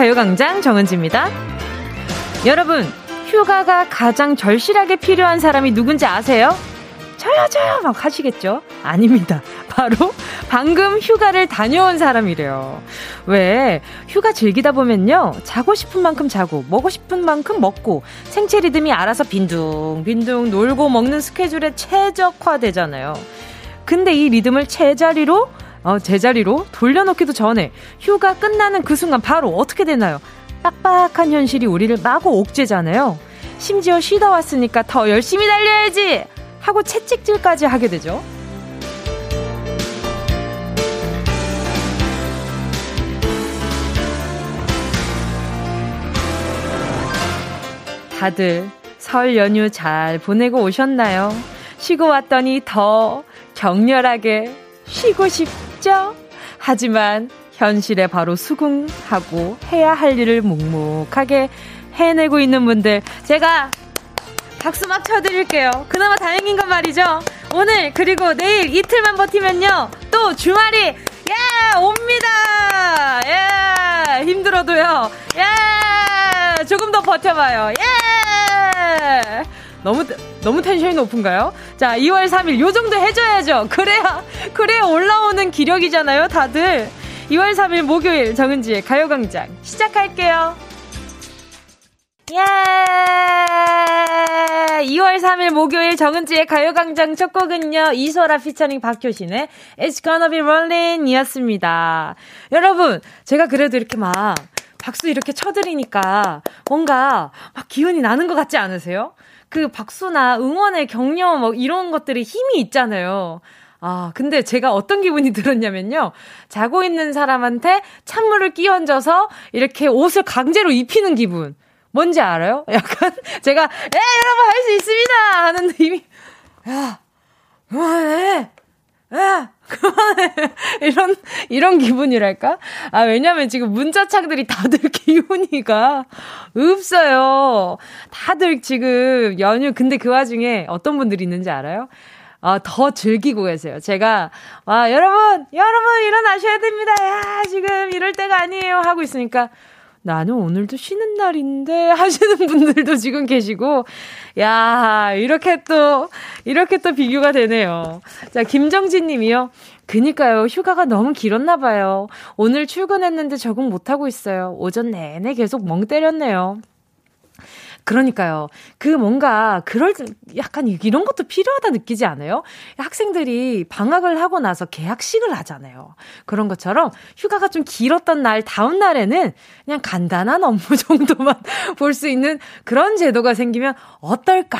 가요광장 정은지입니다. 여러분, 휴가가 가장 절실하게 필요한 사람이 누군지 아세요? 저요, 저요! 막 하시겠죠? 아닙니다. 바로 방금 휴가를 다녀온 사람이래요. 왜? 휴가 즐기다 보면요. 자고 싶은 만큼 자고, 먹고 싶은 만큼 먹고, 생체 리듬이 알아서 빈둥빈둥 놀고 먹는 스케줄에 최적화되잖아요. 근데 이 리듬을 제자리로 어, 제자리로 돌려놓기도 전에 휴가 끝나는 그 순간 바로 어떻게 되나요? 빡빡한 현실이 우리를 마구 옥죄잖아요. 심지어 쉬다 왔으니까 더 열심히 달려야지! 하고 채찍질까지 하게 되죠. 다들 설 연휴 잘 보내고 오셨나요? 쉬고 왔더니 더 격렬하게 쉬고 싶 죠? 하지만 현실에 바로 수긍하고 해야 할 일을 묵묵하게 해내고 있는 분들 제가 박수 막 쳐드릴게요. 그나마 다행인 건 말이죠. 오늘 그리고 내일 이틀만 버티면요. 또 주말이 예 옵니다. 예 힘들어도요. 예 조금 더 버텨봐요. 예 너무 너무 텐션이 높은가요? 자 2월 3일 요 정도 해줘야죠. 그래야 그래야 올라오는 기력이잖아요, 다들. 2월 3일 목요일 정은지의 가요광장 시작할게요. 예! 2월 3일 목요일 정은지의 가요광장 첫 곡은요, 이소라 피처링 박효신의 It's Gonna Be Rollin' 이었습니다. 여러분, 제가 그래도 이렇게 막 박수 이렇게 쳐드리니까 뭔가 막 기운이 나는 것 같지 않으세요? 그 박수나 응원의 격려 뭐 이런 것들이 힘이 있잖아요. 아, 근데 제가 어떤 기분이 들었냐면요. 자고 있는 사람한테 찬물을 끼얹어서 이렇게 옷을 강제로 입히는 기분. 뭔지 알아요? 약간 제가 에 여러분 할 수 있습니다 하는 이미 야 그만해 야 그만해 이런 이런 기분이랄까 아 왜냐면 지금 문자창들이 다들 기운이가 없어요 다들 지금 연휴 근데 그 와중에 어떤 분들이 있는지 알아요? 아, 더 즐기고 계세요. 제가, 와, 여러분, 여러분, 일어나셔야 됩니다. 야, 지금 이럴 때가 아니에요. 하고 있으니까, 나는 오늘도 쉬는 날인데 하시는 분들도 지금 계시고, 야, 이렇게 또, 이렇게 또 비교가 되네요. 자, 김정진 님이요. 그니까요, 휴가가 너무 길었나 봐요. 오늘 출근했는데 적응 못하고 있어요. 오전 내내 계속 멍 때렸네요. 그러니까요. 그 뭔가 그럴 약간 이런 것도 필요하다 느끼지 않아요? 학생들이 방학을 하고 나서 개학식을 하잖아요. 그런 것처럼 휴가가 좀 길었던 날 다음 날에는 그냥 간단한 업무 정도만 볼 수 있는 그런 제도가 생기면 어떨까?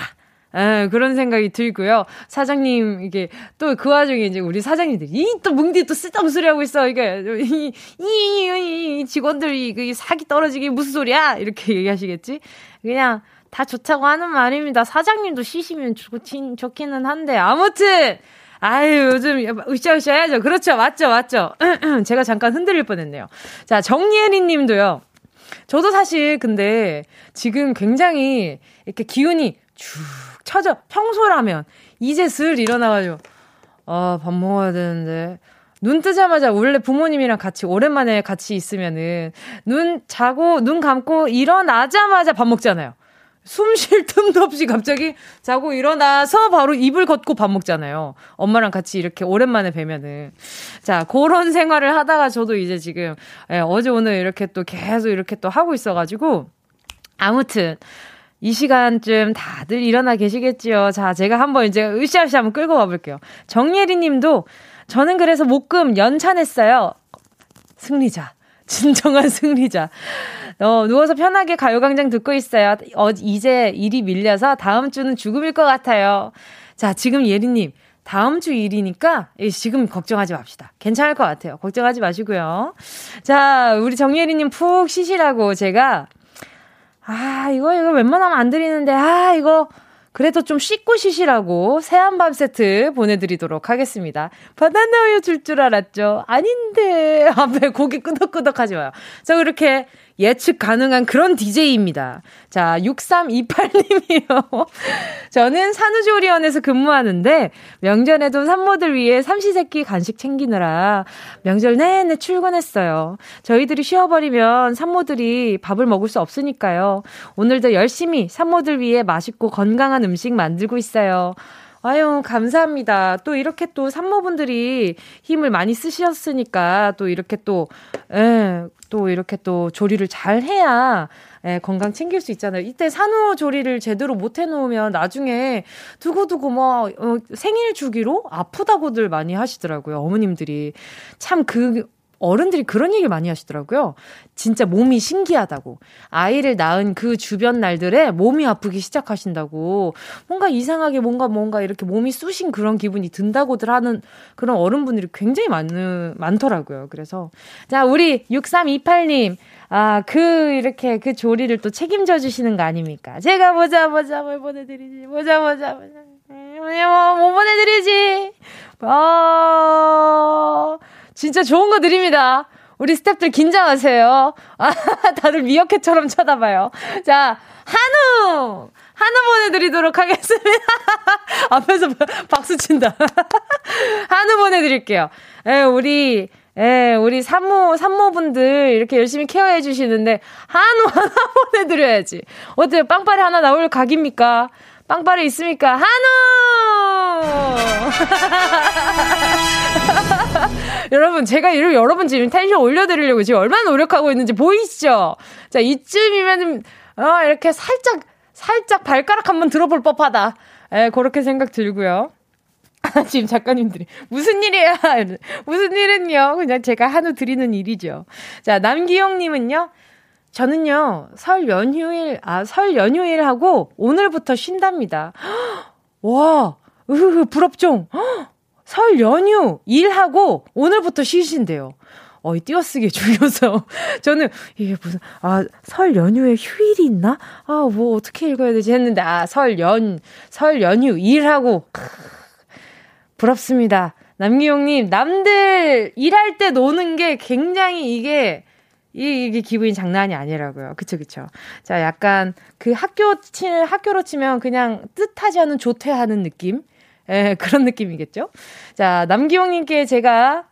에, 그런 생각이 들고요. 사장님, 이게, 또 그 와중에 이제 우리 사장님들이, 이, 또 뭉디 또 쓸데없는 소리 하고 있어. 이게, 이, 이, 이, 이 직원들이, 그, 사기 떨어지기 무슨 소리야? 이렇게 얘기하시겠지? 그냥, 다 좋다고 하는 말입니다. 사장님도 쉬시면 좋긴, 좋기는 한데. 아무튼! 아유, 요즘 으쌰으쌰 해야죠. 그렇죠. 맞죠. 맞죠. 제가 잠깐 흔들릴 뻔 했네요. 자, 정예리 님도요. 저도 사실 근데 지금 굉장히 이렇게 기운이 쭉 처져. 평소라면 이제 슬 일어나가지고 아, 밥 먹어야 되는데. 눈 뜨자마자 원래 부모님이랑 같이 오랜만에 같이 있으면은 눈 자고 눈 감고 일어나자마자 밥 먹잖아요. 숨 쉴 틈도 없이 갑자기 자고 일어나서 바로 이불 걷고 밥 먹잖아요. 엄마랑 같이 이렇게 오랜만에 뵈면은. 자, 그런 생활을 하다가 저도 이제 지금, 예, 어제 오늘 이렇게 또 계속 이렇게 또 하고 있어가지고. 아무튼, 이 시간쯤 다들 일어나 계시겠지요. 자, 제가 한번 이제 으쌰으쌰 한번 끌고 가볼게요. 정예리 님도 저는 그래서 목금 연찬했어요. 승리자. 진정한 승리자. 어, 누워서 편하게 가요광장 듣고 있어요. 어, 이제 일이 밀려서 다음 주는 죽음일 것 같아요. 자, 지금 예리님. 다음 주 일이니까 지금 걱정하지 맙시다. 괜찮을 것 같아요. 걱정하지 마시고요. 자, 우리 정예리님 푹 쉬시라고 제가 아, 이거, 이거 웬만하면 안 드리는데, 아, 이거, 그래도 좀 씻고 쉬시라고 새한밤 세트 보내드리도록 하겠습니다. 바나나 우유 줄 줄 알았죠? 아닌데. 앞에 고기 끄덕끄덕 하지 마요. 자, 그렇게 예측 가능한 그런 DJ입니다. 자, 6328님이요. 저는 산후조리원에서 근무하는데 명절에도 산모들 위해 삼시세끼 간식 챙기느라 명절 내내 출근했어요. 저희들이 쉬어버리면 산모들이 밥을 먹을 수 없으니까요. 오늘도 열심히 산모들 위해 맛있고 건강한 음식 만들고 있어요. 아유, 감사합니다. 또 이렇게 또 산모분들이 힘을 많이 쓰셨으니까 또 이렇게 또, 예, 또 이렇게 또 조리를 잘 해야 예, 건강 챙길 수 있잖아요. 이때 산후 조리를 제대로 못 해놓으면 나중에 두고두고 뭐, 어, 생일 주기로 아프다고들 많이 하시더라고요. 어머님들이. 참 그, 어른들이 그런 얘기 많이 하시더라고요. 진짜 몸이 신기하다고. 아이를 낳은 그 주변 날들에 몸이 아프기 시작하신다고. 뭔가 이상하게 뭔가 뭔가 이렇게 몸이 쑤신 그런 기분이 든다고들 하는 그런 어른분들이 굉장히 많, 많더라고요. 그래서. 자, 우리 6328님. 아, 그, 이렇게 그 조리를 또 책임져 주시는 거 아닙니까? 제가 보자, 보자, 뭘 보내드리지. 보자, 보자, 보자. 뭐, 뭐 보내드리지. 아, 진짜 좋은 거 드립니다. 우리 스탭들 긴장하세요. 아, 다들 미역캣처럼 쳐다봐요. 자, 한우! 한우 보내드리도록 하겠습니다. 앞에서 박수 친다. 한우 보내드릴게요. 예, 우리, 예, 우리 산모, 산모분들 이렇게 열심히 케어해 주시는데, 한우 하나 보내드려야지. 어때요? 빵빠레 하나 나올 각입니까? 빵빠레 있습니까? 한우! 여러분, 제가 이를 여러분 지금 텐션 올려드리려고 지금 얼마나 노력하고 있는지 보이시죠? 자, 이쯤이면, 어, 이렇게 살짝, 살짝 발가락 한번 들어볼 법하다. 예, 그렇게 생각 들고요. 아, 지금 작가님들이 무슨 일이야? 무슨 일은요? 그냥 제가 한우 드리는 일이죠. 자, 남기용님은요. 저는요 설 연휴일 아 설 연휴일하고 오늘부터 쉰답니다. 와, 으흐 부럽죠. 설 연휴 일하고 오늘부터 쉬신대요. 어, 이 띄어쓰기 중요서. 저는, 이게 무슨, 아, 설 연휴에 휴일이 있나? 아, 뭐, 어떻게 읽어야 되지 했는데, 아, 설 연, 설 연휴 일하고. 크, 부럽습니다. 남기용님, 남들 일할 때 노는 게 굉장히 이게, 이, 이게 기분이 장난이 아니라고요. 그쵸, 그쵸. 자, 약간 그 학교, 치, 학교로 치면 그냥 뜻하지 않은 조퇴하는 느낌? 예, 그런 느낌이겠죠? 자, 남기용님께 제가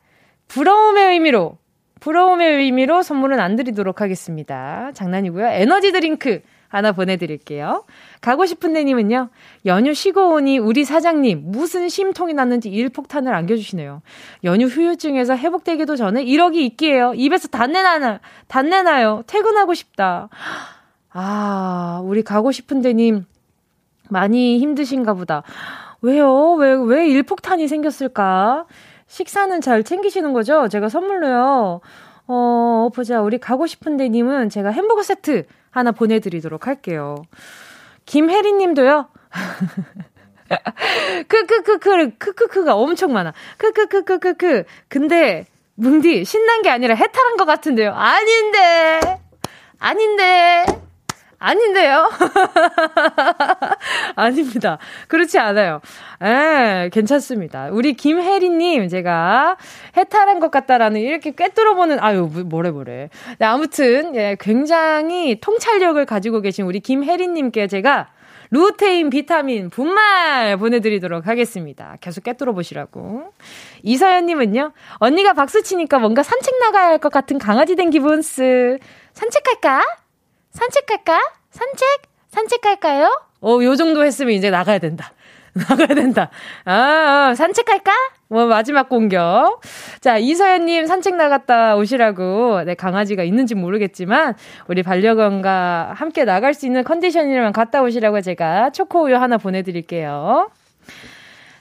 부러움의 의미로, 부러움의 의미로 선물은 안 드리도록 하겠습니다. 장난이고요. 에너지 드링크 하나 보내드릴게요. 가고 싶은 데님은요, 연휴 쉬고 오니 우리 사장님 무슨 심통이 났는지 일폭탄을 안겨주시네요. 연휴 후유증에서 회복되기도 전에 이러기 있기예요. 입에서 단내나나, 단내나요. 퇴근하고 싶다. 아, 우리 가고 싶은 데님 많이 힘드신가 보다. 왜요? 왜, 왜 일폭탄이 생겼을까? 식사는 잘 챙기시는 거죠? 제가 선물로요. 어, 보자. 우리 가고 싶은데 님은 제가 햄버거 세트 하나 보내드리도록 할게요. 김혜리 님도요. 크크크크, 크크크가 엄청 많아. 크크크크크크. 근데, 뭉디, 신난 게 아니라 해탈한 것 같은데요. 아닌데! 아닌데! 아닌데요? 아닙니다. 그렇지 않아요. 에, 괜찮습니다. 우리 김혜리님, 제가 해탈한 것 같다라는 이렇게 꿰뚫어보는, 아유, 뭐, 뭐래, 뭐래. 네, 아무튼, 예, 굉장히 통찰력을 가지고 계신 우리 김혜리님께 제가 루테인 비타민 분말 보내드리도록 하겠습니다. 계속 깨뚫어 보시라고. 이서연님은요, 언니가 박수 치니까 뭔가 산책 나가야 할 것 같은 강아지 된 기분 쓰. 산책 할까? 산책할까? 산책? 산책할까요? 어, 요 정도 했으면 이제 나가야 된다. 나가야 된다. 아, 산책할까? 뭐, 마지막 공격. 자, 이서연님 산책 나갔다 오시라고, 네, 강아지가 있는지 모르겠지만, 우리 반려견과 함께 나갈 수 있는 컨디션이라면 갔다 오시라고 제가 초코우유 하나 보내드릴게요.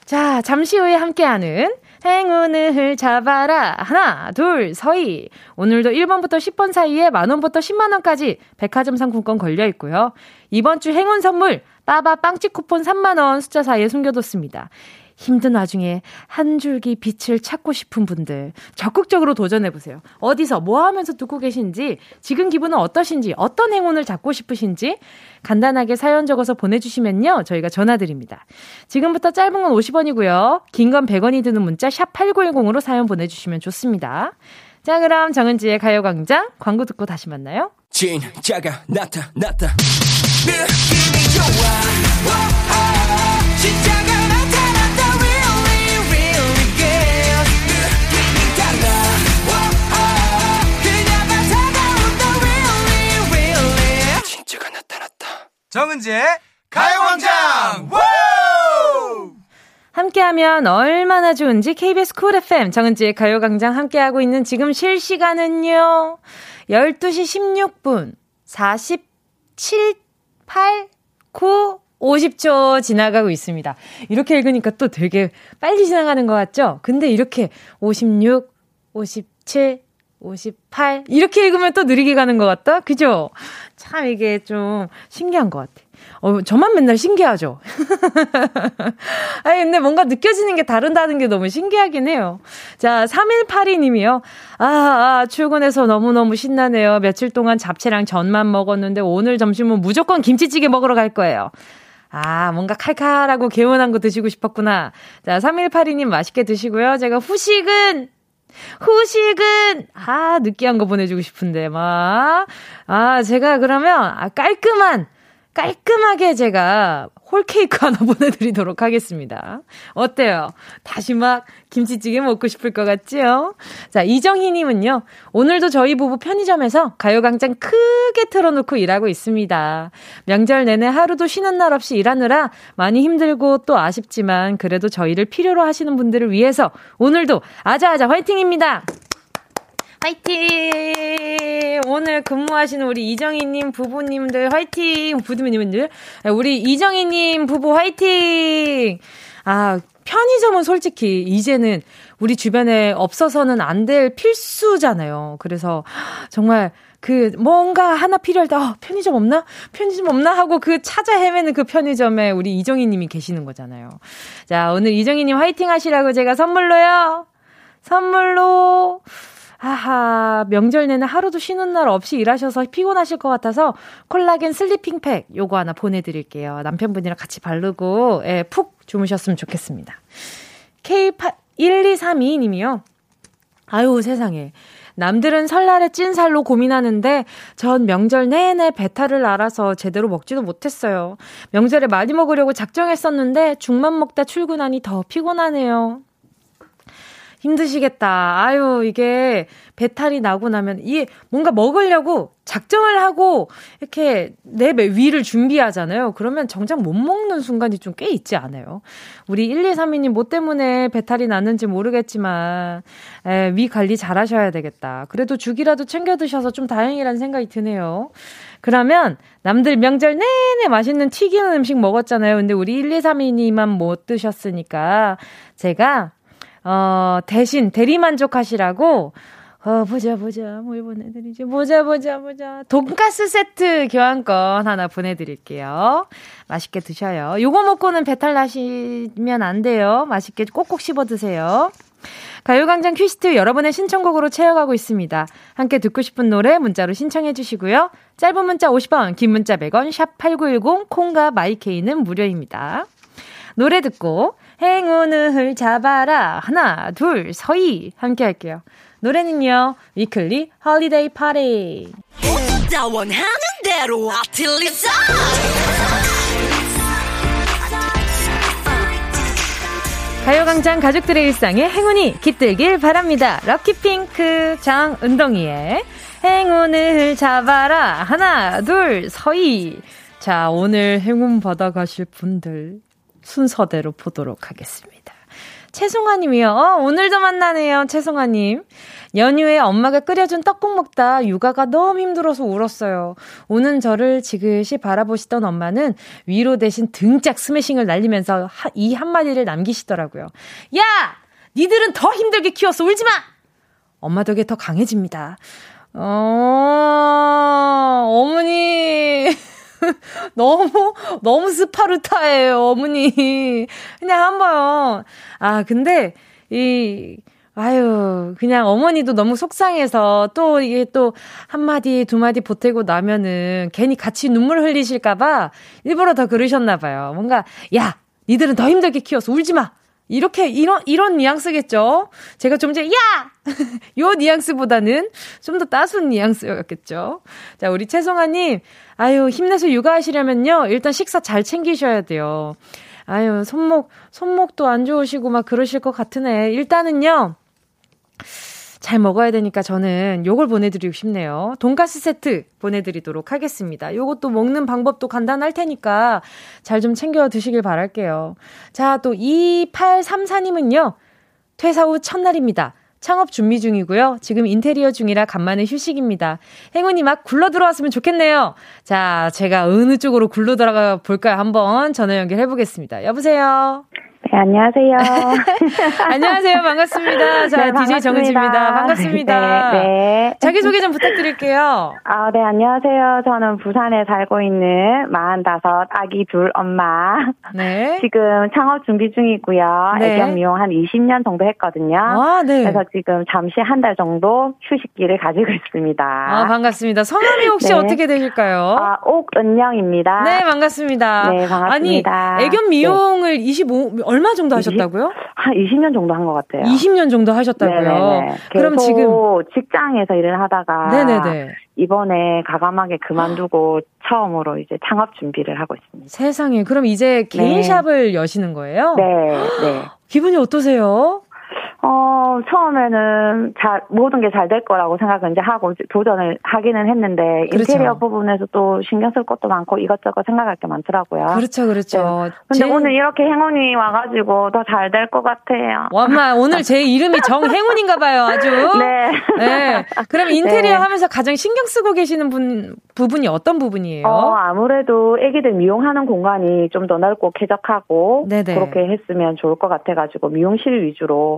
자, 잠시 후에 함께하는 행운을 잡아라. 하나, 둘, 서희. 오늘도 1번부터 10번 사이에 만원부터 10만원까지 백화점 상품권 걸려 있고요. 이번 주 행운 선물, 빠바 빵집 쿠폰 3만원 숫자 사이에 숨겨뒀습니다. 힘든 와중에 한 줄기 빛을 찾고 싶은 분들 적극적으로 도전해 보세요. 어디서 뭐 하면서 듣고 계신지, 지금 기분은 어떠신지, 어떤 행운을 잡고 싶으신지 간단하게 사연 적어서 보내주시면요. 저희가 전화드립니다. 지금부터 짧은 건 50원이고요. 긴 건 100원이 드는 문자 샵 8910으로 사연 보내주시면 좋습니다. 자, 그럼 정은지의 가요광장 광고 듣고 다시 만나요. 진짜가 나타났다. 느낌이. 정은지의 가요광장 함께하면 얼마나 좋은지 KBS 쿨 FM 정은지의 가요광장 함께하고 있는 지금 실시간은요. 12시 16분 47, 8, 9, 50초 지나가고 있습니다. 이렇게 읽으니까 또 되게 빨리 지나가는 것 같죠? 근데 이렇게 56, 57, 58 이렇게 읽으면 또 느리게 가는 것 같다? 그죠? 참 이게 좀 신기한 것 같아. 어, 저만 맨날 신기하죠? 아니, 근데 뭔가 느껴지는 게 다른다는 게 너무 신기하긴 해요. 자, 3182님이요. 아, 아, 출근해서 너무너무 신나네요. 며칠 동안 잡채랑 전만 먹었는데 오늘 점심은 무조건 김치찌개 먹으러 갈 거예요. 아, 뭔가 칼칼하고 개운한 거 드시고 싶었구나. 자, 3182님 맛있게 드시고요. 제가 후식은 후식은 아 느끼한 거 보내주고 싶은데 막. 아 제가 그러면 아 깔끔한 깔끔하게 제가 홀케이크 하나 보내드리도록 하겠습니다. 어때요? 다시 막 김치찌개 먹고 싶을 것 같지요? 자, 이정희님은요, 오늘도 저희 부부 편의점에서 가요광장 크게 틀어놓고 일하고 있습니다. 명절 내내 하루도 쉬는 날 없이 일하느라 많이 힘들고 또 아쉽지만 그래도 저희를 필요로 하시는 분들을 위해서 오늘도 아자아자 화이팅입니다! 화이팅! 오늘 근무하시는 우리 이정희님 부부님들 화이팅! 부부님들. 우리 이정희님 부부 화이팅! 아, 편의점은 솔직히 이제는 우리 주변에 없어서는 안 될 필수잖아요. 그래서 정말 그 뭔가 하나 필요할 때 어, 편의점 없나? 편의점 없나 하고 그 찾아 헤매는 그 편의점에 우리 이정희 님이 계시는 거잖아요. 자, 오늘 이정희 님 화이팅 하시라고 제가 선물로요. 선물로 하하, 명절 내내 하루도 쉬는 날 없이 일하셔서 피곤하실 것 같아서 콜라겐 sleeping 팩 요거 하나 보내드릴게요. 남편분이랑 같이 바르고, 예, 푹 주무셨으면 좋겠습니다. K1232님이요. 아유, 세상에. 남들은 설날에 찐살로 고민하는데 전 명절 내내 배탈을 앓아서 제대로 먹지도 못했어요. 명절에 많이 먹으려고 작정했었는데 죽만 먹다 출근하니 더 피곤하네요. 힘드시겠다. 아유, 이게 배탈이 나고 나면 이게 뭔가 먹으려고 작정을 하고 이렇게 내 위를 준비하잖아요. 그러면 정작 못 먹는 순간이 좀 꽤 있지 않아요? 우리 1232님 뭐 때문에 배탈이 났는지 모르겠지만 에, 위 관리 잘 하셔야 되겠다. 그래도 죽이라도 챙겨 드셔서 좀 다행이라는 생각이 드네요. 그러면 남들 명절 내내 맛있는 튀기는 음식 먹었잖아요. 근데 우리 1232님만 못 드셨으니까 제가 어, 대신 대리만족하시라고 어, 보자, 보자. 뭘 보내드리지? 보자, 보자, 보자. 돈가스 세트 교환권 하나 보내드릴게요. 맛있게 드셔요. 요거 먹고는 배탈 나시면 안 돼요. 맛있게 꼭꼭 씹어 드세요. 가요광장 퀴스트 여러분의 신청곡으로 채워가고 있습니다. 함께 듣고 싶은 노래 문자로 신청해 주시고요. 짧은 문자 50원, 긴 문자 100원, 샵 8910, 콩과 마이케이는 무료입니다. 노래 듣고 행운을 잡아라. 하나, 둘, 서희. 함께 할게요. 노래는요, 위클리 Holiday Party. 가요광장 가족들의 일상에 행운이 깃들길 바랍니다. Lucky Pink 장은동이의 행운을 잡아라. 하나, 둘, 서희. 자, 오늘 행운 받아가실 분들 순서대로 보도록 하겠습니다. 최송아님이요. 어, 오늘도 만나네요. 최송아님. 연휴에 엄마가 끓여준 떡국 먹다 육아가 너무 힘들어서 울었어요. 우는 저를 지그시 바라보시던 엄마는 위로 대신 등짝 스매싱을 날리면서 이 한마디를 남기시더라고요. 야! 니들은 더 힘들게 키웠어. 울지 마! 엄마 덕에 더 강해집니다. 어, 어머니. 너무, 너무 스파르타예요, 어머니. 그냥 한번. 아, 근데, 이, 아유, 그냥 어머니도 너무 속상해서 또 이게 또 한마디, 두마디 보태고 나면은 괜히 같이 눈물 흘리실까봐 일부러 더 그러셨나봐요. 뭔가, 야, 니들은 더 힘들게 키워서 울지 마! 이렇게, 이런, 이런 뉘앙스겠죠? 제가 좀 전에, 야! 요 뉘앙스보다는 좀 더 따스운 뉘앙스였겠죠? 자, 우리 최송아 님, 아유, 힘내서 육아하시려면요, 일단 식사 잘 챙기셔야 돼요. 아유, 손목, 손목도 안 좋으시고 막 그러실 것 같으네. 일단은요, 잘 먹어야 되니까 저는 요걸 보내드리고 싶네요. 돈가스 세트 보내드리도록 하겠습니다. 요것도 먹는 방법도 간단할 테니까 잘 좀 챙겨 드시길 바랄게요. 자, 또 2834님은요, 퇴사 후 첫날입니다. 창업 준비 중이고요. 지금 인테리어 중이라 간만에 휴식입니다. 행운이 막 굴러 들어왔으면 좋겠네요. 자, 제가 어느 쪽으로 굴러 들어가 볼까요? 한번 전화 연결해 보겠습니다. 여보세요? 네, 안녕하세요. 안녕하세요. 반갑습니다. 자, 네, DJ 반갑습니다. 정은지입니다. 반갑습니다. 네, 네. 자기소개 좀 부탁드릴게요. 아, 네, 안녕하세요. 저는 부산에 살고 있는 45 아기 둘 엄마. 네. 지금 창업 준비 중이고요. 네. 애견 미용 한 20년 정도 했거든요. 아, 네. 그래서 지금 잠시 한 달 정도 휴식기를 가지고 있습니다. 아, 반갑습니다. 성함이 혹시 네. 어떻게 되실까요? 아, 옥은영입니다. 네, 반갑습니다. 네, 반갑습니다. 아니, 애견 미용을 25, 얼마 정도 하셨다고요? 한 20년 정도 한 것 같아요. 20년 정도 하셨다고요? 네네네. 그럼 계속 지금. 직장에서 일을 하다가 네네네. 이번에 가감하게 그만두고 처음으로 이제 창업 준비를 하고 있습니다. 세상에. 그럼 이제 개인 네. 샵을 여시는 거예요? 네, 네. 기분이 어떠세요? 어, 처음에는 잘, 모든 게 잘 될 거라고 생각을 이제 하고 도전을 하기는 했는데, 그렇죠. 인테리어 부분에서 또 신경 쓸 것도 많고 이것저것 생각할 게 많더라고요. 그렇죠, 그렇죠. 아, 네. 근데 제- 오늘 이렇게 행운이 와가지고 더 잘 될 것 같아요. 와마, 오늘 제 이름이 정행운인가 봐요, 아주. 네. 네. 그럼 인테리어 네. 하면서 가장 신경 쓰고 계시는 분, 부분이 어떤 부분이에요? 어, 아무래도 애기들 미용하는 공간이 좀 더 넓고 쾌적하고 네네. 그렇게 했으면 좋을 것 같아가지고 미용실 위주로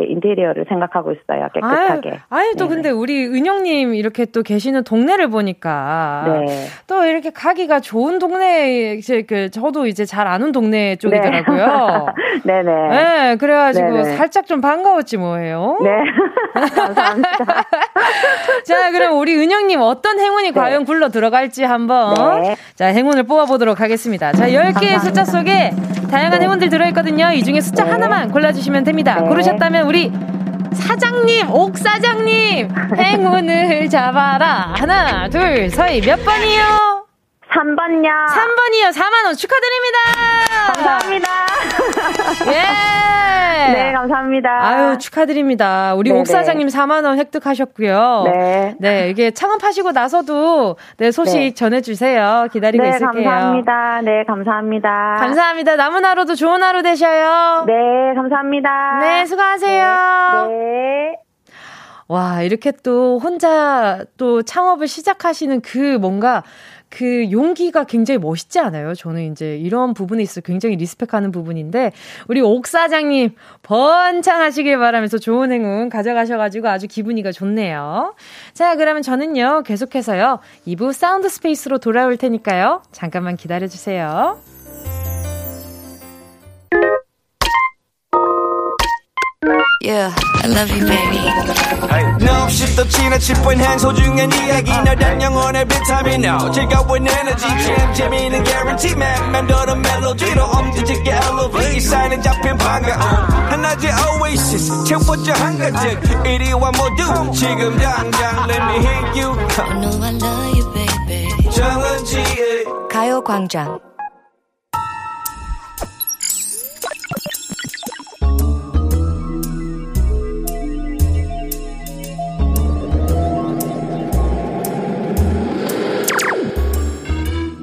이제 인테리어를 생각하고 있어요. 깨끗하게. 아유, 아유, 또 네네. 근데 우리 은영님 이렇게 또 계시는 동네를 보니까. 네. 또 이렇게 가기가 좋은 동네, 이제 그, 저도 이제 잘 아는 동네 쪽이더라고요. 네 네. 네, 그래가지고 네네. 살짝 좀 반가웠지 뭐예요. 네. 감사합니다. 자, 그럼 우리 은영님 어떤 행운이 과연 굴러 들어갈지 한번. 네. 자, 행운을 뽑아보도록 하겠습니다. 자, 10개의 숫자 속에 다양한 행운들 들어있거든요. 이 중에 숫자 네. 하나만 골라주시면 됩니다. 네. 고르셨다면 우리 사장님, 옥 사장님, 행운을 잡아라. 하나, 둘, 서희 몇 번이요? 3번요. 3번이요. 4만원 축하드립니다. 감사합니다. 예. 네, 감사합니다. 아유, 축하드립니다. 우리 네네. 옥 사장님 4만원 획득하셨고요. 네. 네, 이게 창업하시고 나서도 네, 소식 네. 전해주세요. 기다리고 네, 있을게요. 감사합니다. 네, 감사합니다. 감사합니다. 남은 하루도 좋은 하루 되셔요. 네, 감사합니다. 네, 수고하세요. 네. 네. 와, 이렇게 또 혼자 또 창업을 시작하시는 그 뭔가 그 용기가 굉장히 멋있지 않아요? 저는 이제 이런 부분에 있어 굉장히 리스펙하는 부분인데 우리 옥 사장님 번창하시길 바라면서 좋은 행운 가져가셔가지고 아주 기분이가 좋네요. 자, 그러면 저는요 계속해서요 2부 Sound Space로 돌아올 테니까요 잠깐만 기다려주세요. Yeah, I love you, baby. 너 없이 또 지나칠 뻔한 소중한 이야기. 너란 영혼의 비타민 O 즐거운 에너지. 참 재미있는 guarantee man. 맘대로 멜로디로 엄지짓게 elevate. 사인은 잡힌 반가움 하나의 oasis. 채워져 한가득 이리와 모두 지금 당장 let me hit you. I know I love you, baby. 정은지의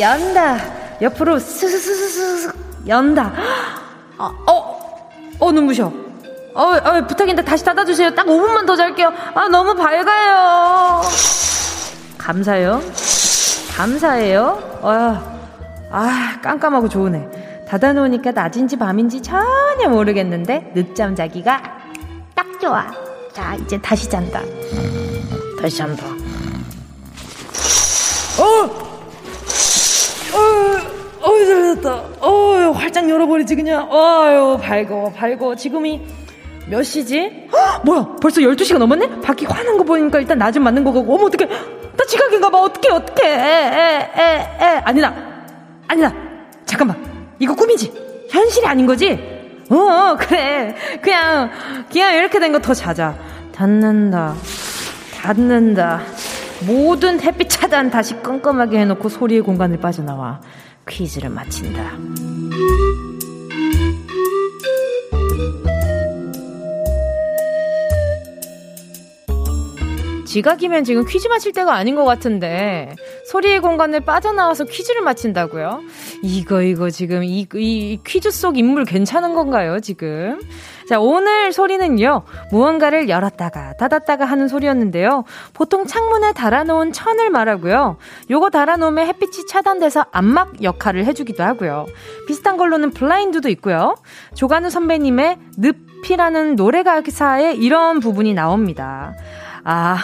연다. 옆으로 스스스스스 연다. 아, 어, 어 눈부셔. 어, 어, 부탁인데 다시 닫아주세요. 딱 5분만 더 잘게요. 아 너무 밝아요. 감사해요. 감사해요. 아, 아 깜깜하고 좋으네. 닫아놓으니까 낮인지 밤인지 전혀 모르겠는데 늦잠 자기가 딱 좋아. 자, 이제 다시 잔다. 다시 잔다. 어! 어, 어, 잘됐다. 어, 활짝 열어버리지, 그냥. 어유, 밝어, 밝어. 지금이 몇 시지? 헉, 뭐야, 벌써 12시가 넘었네? 밖이 환한 거 보니까 일단 낮은 맞는 거 같고, 어머, 어떡해. 나 지각인가 봐, 어떡해, 어떡해. 에, 에, 에, 에. 아니다. 아니다. 잠깐만. 이거 꿈이지? 현실이 아닌 거지? 어, 그래. 그냥, 그냥 이렇게 된 거 더 자자. 닫는다. 닫는다. 모든 햇빛 차단 다시 끔끔하게 해놓고 소리의 공간을 빠져나와 퀴즈를 마친다. 지각이면 지금 퀴즈 맞힐 때가 아닌 것 같은데 소리의 공간을 빠져나와서 퀴즈를 맞힌다고요? 이거 이거 지금 이, 이 퀴즈 속 인물 괜찮은 건가요 지금? 자 오늘 소리는요 무언가를 열었다가 닫았다가 하는 소리였는데요. 보통 창문에 달아놓은 천을 말하고요. 요거 달아놓으면 햇빛이 차단돼서 암막 역할을 해주기도 하고요. 비슷한 걸로는 블라인드도 있고요. 조간우 선배님의 늪이라는 노래 가사에 이런 부분이 나옵니다 아,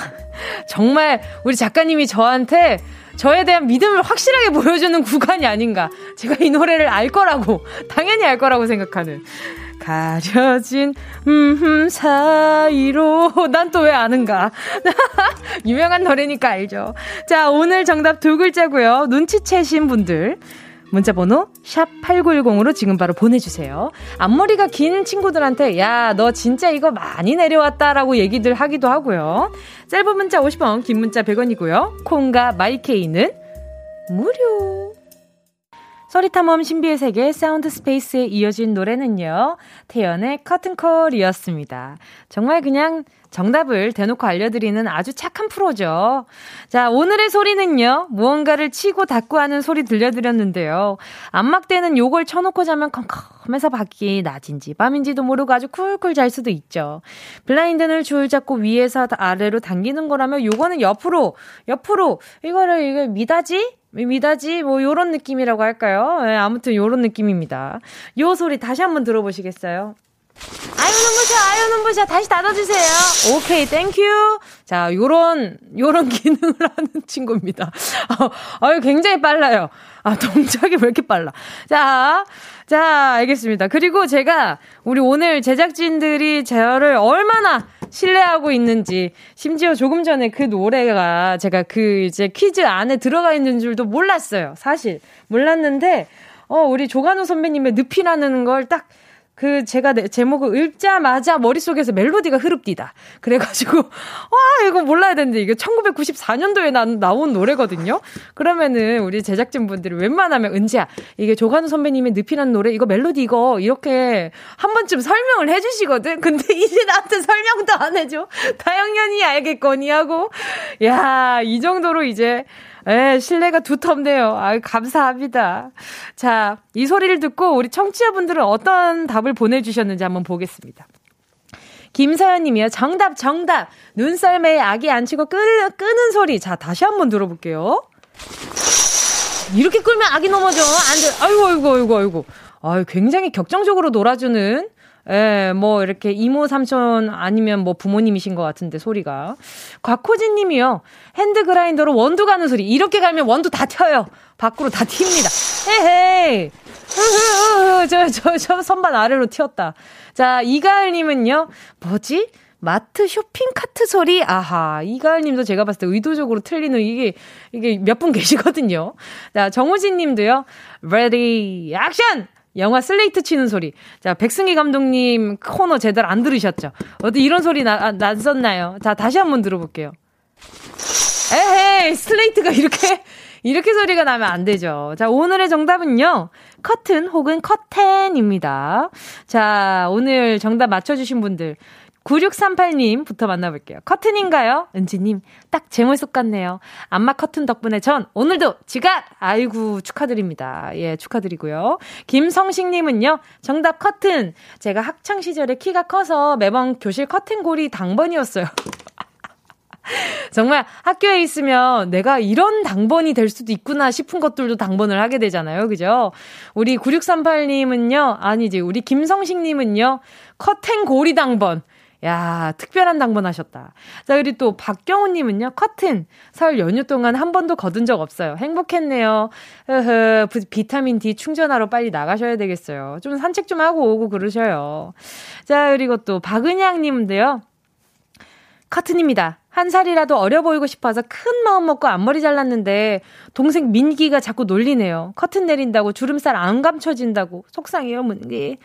정말 우리 작가님이 저한테 저에 대한 믿음을 확실하게 보여주는 구간이 아닌가. 제가 이 노래를 알 거라고, 당연히 알 거라고 생각하는. 가려진 음흠 사이로 난 또 왜 아는가 유명한 노래니까 알죠 자 오늘 정답 두 글자고요 눈치채신 분들 문자 번호 샵 8910으로 지금 바로 보내주세요. 앞머리가 긴 친구들한테 야, 너 진짜 이거 많이 내려왔다라고 얘기들 하기도 하고요. 짧은 문자 50원, 긴 문자 100원이고요. 콩과 마이케이는 무료. 소리탐험 신비의 세계 Sound Space에 이어진 노래는요. 태연의 커튼콜이었습니다. 정말 그냥 정답을 대놓고 알려드리는 아주 착한 프로죠. 자, 오늘의 소리는요, 무언가를 치고 닫고 하는 소리 들려드렸는데요. 암막되는 요걸 쳐놓고 자면 컴컴해서 밖이 낮인지 밤인지도 모르고 아주 쿨쿨 잘 수도 있죠. 블라인드를 줄 잡고 위에서 아래로 당기는 거라면 요거는 옆으로, 옆으로, 이거를, 이거 미닫이? 미닫이? 뭐, 요런 느낌이라고 할까요? 네, 아무튼 요런 느낌입니다. 요 소리 다시 한번 들어보시겠어요? 아유, 눈부셔, 아유, 눈부셔. 다시 닫아주세요. Okay, thank you. 자, 요런, 요런 기능을 하는 친구입니다. 어, 아유, 굉장히 빨라요. 아, 동작이 왜 이렇게 빨라. 자, 자, 알겠습니다. 그리고 제가, 우리 오늘 제작진들이 저를 얼마나 신뢰하고 있는지, 심지어 조금 전에 그 노래가 제가 그 이제 퀴즈 안에 들어가 있는 줄도 몰랐어요. 사실. 몰랐는데, 어, 우리 조간호 선배님의 늪이라는 걸 딱 그 제가 제목을 읽자마자 머릿속에서 멜로디가 흐릅디다. 그래가지고 와 이거 몰라야 되는데 이게 1994년도에 나, 나온 노래거든요. 그러면은 우리 제작진 분들이 웬만하면 은지야 이게 조관우 선배님의 늪이라는 노래 이거 멜로디 이거 이렇게 한 번쯤 설명을 해주시거든. 근데 이제 나한테 설명도 안 해줘. 당연히 알겠거니 하고 야 이 정도로 이제 예, 신뢰가 두텁네요. 아유, 감사합니다. 자, 이 소리를 듣고 우리 청취자분들은 어떤 답을 보내주셨는지 한번 보겠습니다. 김사연 님이요. 정답, 정답. 눈썰매에 아기 앉히고 끄, 끄는 소리. 자, 다시 한번 들어볼게요. 이렇게 끌면 아기 넘어져. 안 돼. 아이고, 아이고, 아이고, 아이고. 아유, 굉장히 격정적으로 놀아주는 예, 뭐 이렇게 이모 삼촌 아니면 뭐 부모님이신 것 같은데 소리가. 곽호진 님이요. hand grinder로 원두 가는 소리. 이렇게 갈면 원두 다 튀어요. 밖으로 다 튑니다. 헤헤이. 저, 저, 저 선반 아래로 튀었다. 자, 이가을 님은요. 뭐지? 마트 쇼핑 카트 소리? 아하, 이가을 님도 제가 봤을 때 의도적으로 틀리는 이게, 이게 몇 분 계시거든요. 자, 정우진 님도요. Ready, action! 영화 슬레이트 치는 소리. 자, 백승희 감독님 코너 제대로 안 들으셨죠? 어디 이런 소리 나, 아, 났었나요? 자, 다시 한번 들어볼게요. 에헤이, 슬레이트가 이렇게, 이렇게 소리가 나면 안 되죠. 자, 오늘의 정답은요. 커튼 혹은 커튼입니다. 자, 오늘 정답 맞춰주신 분들. 9638님부터 만나볼게요. 커튼인가요? 은지님, 딱 제 모습 같네요. 안마 커튼 덕분에 전 오늘도 지각! 아이고, 축하드립니다. 예, 축하드리고요. 김성식님은요, 정답 커튼. 제가 학창시절에 키가 커서 매번 교실 커튼골이 당번이었어요. 정말 학교에 있으면 내가 이런 당번이 될 수도 있구나 싶은 것들도 당번을 하게 되잖아요. 그죠? 우리 9638님은요, 아니지, 우리 김성식님은요, 커튼 고리 당번. 야, 특별한 당번 하셨다. 자, 그리고 또 박경우님은요, 커튼. 설 연휴 동안 한 번도 거둔 적 없어요. 행복했네요. 흐흐, 비타민 D 충전하러 빨리 나가셔야 되겠어요. 좀 산책 좀 하고 오고 그러셔요. 자, 그리고 또 박은양님인데요. 커튼입니다. 한 살이라도 어려 보이고 싶어서 큰 마음 먹고 앞머리 잘랐는데 동생 민기가 자꾸 놀리네요. 커튼 내린다고 주름살 안 감춰진다고 속상해요, 민기.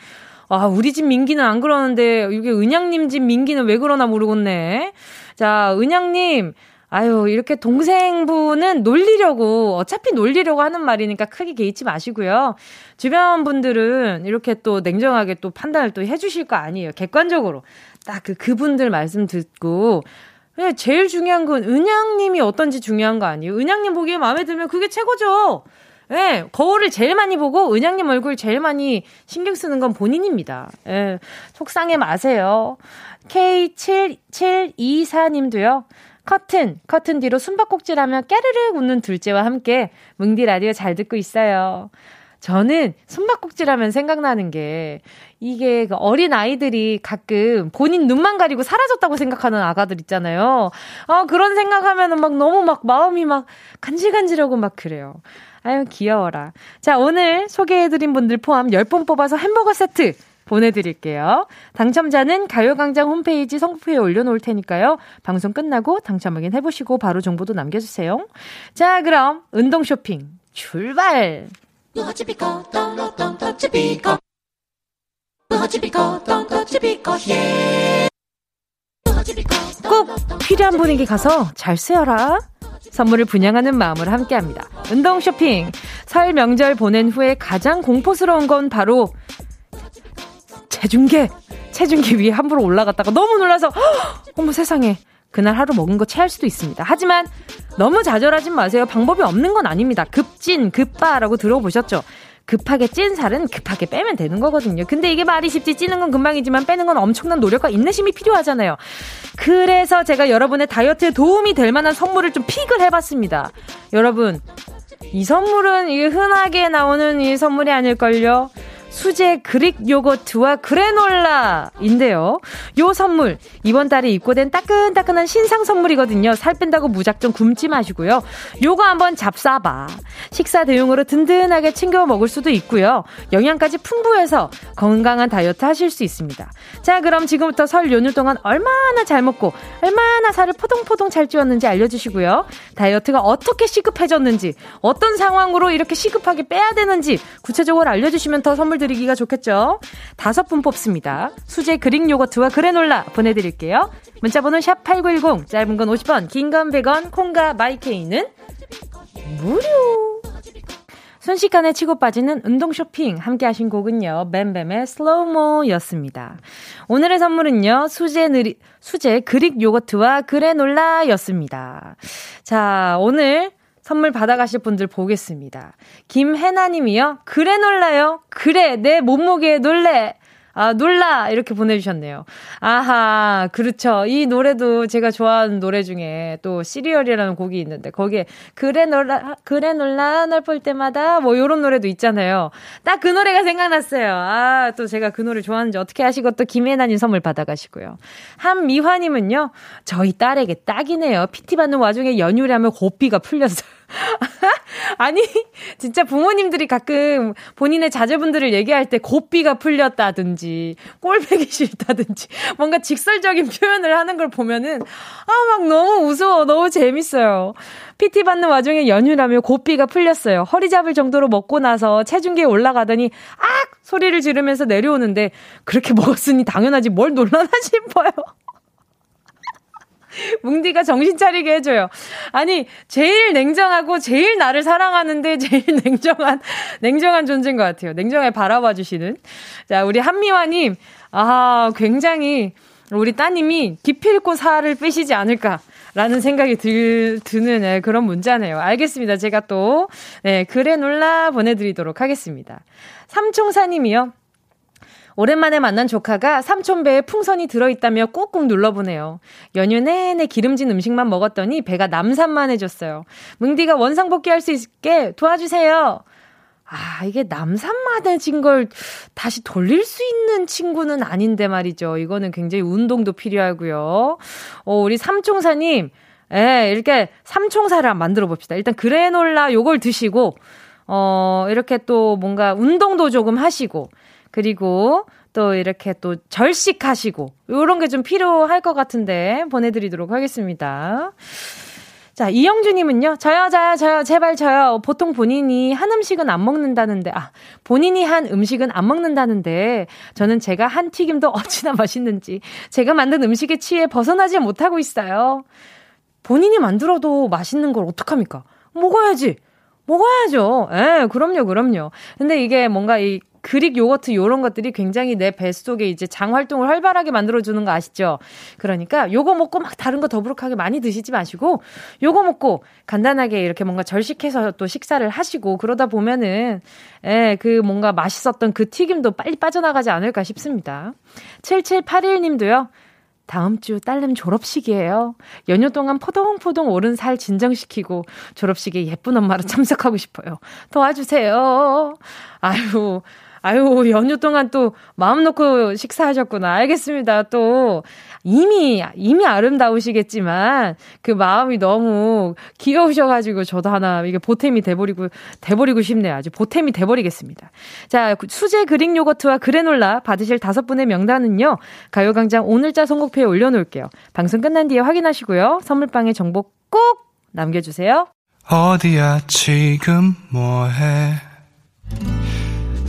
아, 우리 집 민기는 안 그러는데 이게 은양님 집 민기는 왜 그러나 모르겠네. 자, 은양님 아유, 이렇게 동생분은 놀리려고, 어차피 놀리려고 하는 말이니까 크게 개의치 마시고요. 주변 분들은 이렇게 또 냉정하게 또 판단을 또 해주실 거 아니에요. 객관적으로. 딱 그, 그분들 말씀 듣고, 제일 중요한 건 은양님이 어떤지 중요한 거 아니에요. 은양님 보기에 마음에 들면 그게 최고죠. 예, 네, 거울을 제일 많이 보고 은양님 얼굴 제일 많이 신경 쓰는 건 본인입니다. 예, 속상해 마세요. K7724님도요. 커튼, 커튼 뒤로 숨바꼭질 하며 깨르르 웃는 둘째와 함께 뭉디 라디오 잘 듣고 있어요. 저는 숨바꼭질 하면 생각나는 게 이게 그 어린 아이들이 가끔 본인 눈만 가리고 사라졌다고 생각하는 아가들 있잖아요. 아 그런 생각하면은 막 너무 막 마음이 막 간질간질하고 막 그래요. 아유 귀여워라. 자 오늘 소개해드린 분들 포함 10분 뽑아서 햄버거 세트 보내드릴게요. 당첨자는 가요광장 홈페이지 성표에 올려놓을 테니까요. 방송 끝나고 당첨 확인해보시고 바로 정보도 남겨주세요. 자 그럼 운동 쇼핑 출발! 꼭 필요한 분에게 가서 잘 쓰여라. 선물을 분양하는 마음으로 함께합니다. 운동 쇼핑. 설 명절 보낸 후에 가장 공포스러운 건 바로 체중계. 체중계 위에 함부로 올라갔다가 너무 놀라서 어머 세상에 그날 하루 먹은 거 체할 수도 있습니다. 하지만 너무 좌절하진 마세요. 방법이 없는 건 아닙니다. 급진, 급바라고 들어보셨죠? 급하게 찐 살은 급하게 빼면 되는 거거든요. 근데 이게 말이 쉽지 찌는 건 금방이지만 빼는 건 엄청난 노력과 인내심이 필요하잖아요. 그래서 제가 여러분의 다이어트에 도움이 될 만한 선물을 좀 픽을 해봤습니다. 여러분, 이 선물은 이게 흔하게 나오는 이 선물이 아닐걸요? 수제 그릭 요거트와 그래놀라인데요. 요 선물 이번 달에 입고된 따끈따끈한 신상 선물이거든요. 살 뺀다고 무작정 굶지 마시고요. 요거 한번 잡숴봐. 식사 대용으로 든든하게 챙겨 먹을 수도 있고요. 영양까지 풍부해서 건강한 다이어트 하실 수 있습니다. 자, 그럼 지금부터 설 연휴 동안 얼마나 잘 먹고 얼마나 살을 포동포동 잘 찌웠는지 알려주시고요. 다이어트가 어떻게 시급해졌는지 어떤 상황으로 이렇게 시급하게 빼야 되는지 구체적으로 알려주시면 더 선물 드리기가 좋겠죠? 다섯 분 뽑습니다. 수제 그릭 요거트와 그래놀라 보내드릴게요. 문자번호 샵8910, 짧은 건 50원, 긴 건 100원, 콩과 마이케이는 무료! 순식간에 치고 빠지는 운동 쇼핑 함께 하신 곡은요. 뱀뱀의 Slow Mo 였습니다. 오늘의 선물은요. 수제 느리, 수제 그릭 요거트와 그래놀라 였습니다. 자, 오늘 선물 받아가실 분들 보겠습니다. 김혜나 님이요. 그래 놀라요? 그래, 내 몸무게에 놀래. 아, 놀라! 이렇게 보내주셨네요. 아하, 그렇죠. 이 노래도 제가 좋아하는 노래 중에 또 시리얼이라는 곡이 있는데, 거기에, 그래 놀라, 그래 놀라, 널 볼 때마다, 뭐, 요런 노래도 있잖아요. 딱 그 노래가 생각났어요. 아, 또 제가 그 노래 좋아하는지 어떻게 하시고 또 김혜나님 선물 받아가시고요. 한미화님은요, 저희 딸에게 딱이네요. PT 받는 와중에 연휴라며 고삐가 풀렸어요. 아니, 진짜 부모님들이 가끔 본인의 자제분들을 얘기할 때 고삐가 풀렸다든지, 꼴배기 싫다든지, 뭔가 직설적인 표현을 하는 걸 보면은, 아, 막 너무 무서워. 너무 재밌어요. PT 받는 와중에 연휴라며 고삐가 풀렸어요. 허리 잡을 정도로 먹고 나서 체중계에 올라가더니, 악! 소리를 지르면서 내려오는데, 그렇게 먹었으니 당연하지 뭘 놀라나 싶어요. 뭉디가 정신 차리게 해줘요. 아니, 제일 냉정하고 제일 나를 사랑하는데 제일 냉정한, 냉정한 존재인 것 같아요. 냉정하게 바라봐 주시는. 자, 우리 한미화님, 아, 굉장히 우리 따님이 기필코 살을 빼시지 않을까. 라는 생각이 들, 드는 네, 그런 문자네요. 알겠습니다. 제가 또, 네, 그래 놀라 보내드리도록 하겠습니다. 삼총사님이요. 오랜만에 만난 조카가 삼촌배에 풍선이 들어있다며 꾹꾹 눌러보네요. 연휴 내내 기름진 음식만 먹었더니 배가 남산만해졌어요. 뭉디가 원상복귀 할 수 있게 도와주세요. 아, 이게 남산만해진 걸 다시 돌릴 수 있는 친구는 아닌데 말이죠. 이거는 굉장히 운동도 필요하고요. 어, 우리 삼총사님, 예, 이렇게 삼총사를 만들어 봅시다. 일단 그래놀라 요걸 드시고, 어, 이렇게 또 뭔가 운동도 조금 하시고, 그리고 또 이렇게 또 절식하시고 요런 게 좀 필요할 것 같은데 보내드리도록 하겠습니다. 자, 이영주님은요, 저요, 저요, 저요, 제발 저요. 보통 본인이 한 음식은 안 먹는다는데, 아, 본인이 한 음식은 안 먹는다는데, 저는 제가 한 튀김도 어찌나 맛있는지, 제가 만든 음식에 취해 벗어나지 못하고 있어요. 본인이 만들어도 맛있는 걸 어떡합니까? 먹어야지! 먹어야죠. 예, 그럼요, 그럼요. 근데 이게 뭔가 이 그릭 요거트 요런 것들이 굉장히 내 뱃속에 이제 장 활동을 활발하게 만들어주는 거 아시죠? 그러니까 요거 먹고 막 다른 거 더부룩하게 많이 드시지 마시고 요거 먹고 간단하게 이렇게 뭔가 절식해서 또 식사를 하시고 그러다 보면은 예, 그 뭔가 맛있었던 그 튀김도 빨리 빠져나가지 않을까 싶습니다. 7781님도요. 다음 주 딸내미 졸업식이에요. 연휴 동안 포동포동 오른 살 진정시키고 졸업식에 예쁜 엄마로 참석하고 싶어요. 도와주세요. 아유, 아유, 연휴 동안 또 마음 놓고 식사하셨구나. 알겠습니다. 또 이미 이미 아름다우시겠지만 그 마음이 너무 귀여우셔가지고 저도 하나 이게 보탬이 돼버리고 돼버리고 싶네요. 아주 보탬이 돼버리겠습니다. 자, 수제 그릭 요거트와 그래놀라 받으실 다섯 분의 명단은요. 가요광장 오늘자 선곡표에 올려놓을게요. 방송 끝난 뒤에 확인하시고요. 선물방에 정보 꼭 남겨주세요. 어디야 지금 뭐해?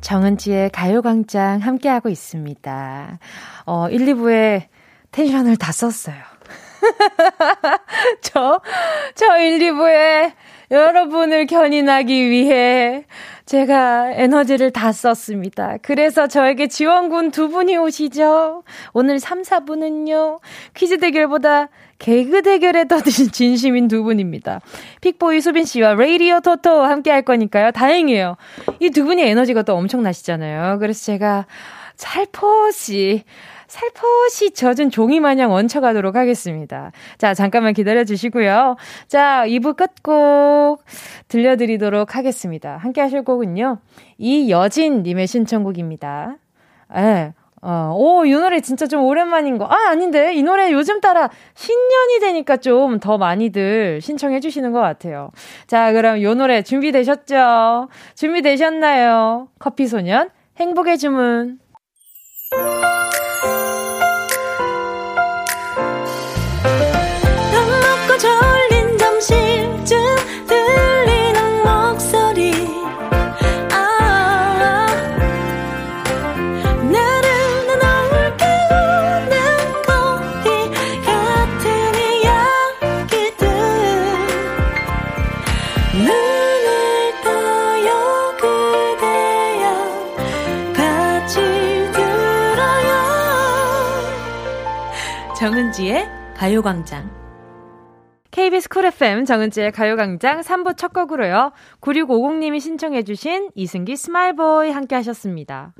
정은지의 가요광장 함께하고 있습니다. 어, 1, 2부에 텐션을 다 썼어요. 저, 저 1, 2부에 여러분을 견인하기 위해 제가 에너지를 다 썼습니다. 그래서 저에게 지원군 두 분이 오시죠. 오늘 3, 4분은요. 퀴즈 대결보다 개그 대결에 더 진심인 두 분입니다. 픽보이 수빈 씨와 레이디오 토토 함께 할 거니까요. 다행이에요. 이 두 분이 에너지가 또 엄청나시잖아요. 그래서 제가 살포시 살포시 젖은 종이 마냥 얹혀가도록 하겠습니다. 자, 잠깐만 기다려 주시고요. 자, 2부 끝곡 들려드리도록 하겠습니다. 함께 하실 곡은요. 이여진님의 신청곡입니다. 예. 어, 오, 이 노래 진짜 좀 오랜만인 거. 아, 아닌데. 이 노래 요즘 따라 신년이 되니까 좀 더 많이들 신청해 주시는 것 같아요. 자, 그럼 이 노래 준비되셨죠? 준비되셨나요? 커피소년, 행복의 주문. 가요광장. KBS 쿨 FM 정은지의 가요광장 3부 첫 곡으로요. 9650님이 신청해주신 이승기 Smile Boy 함께 하셨습니다.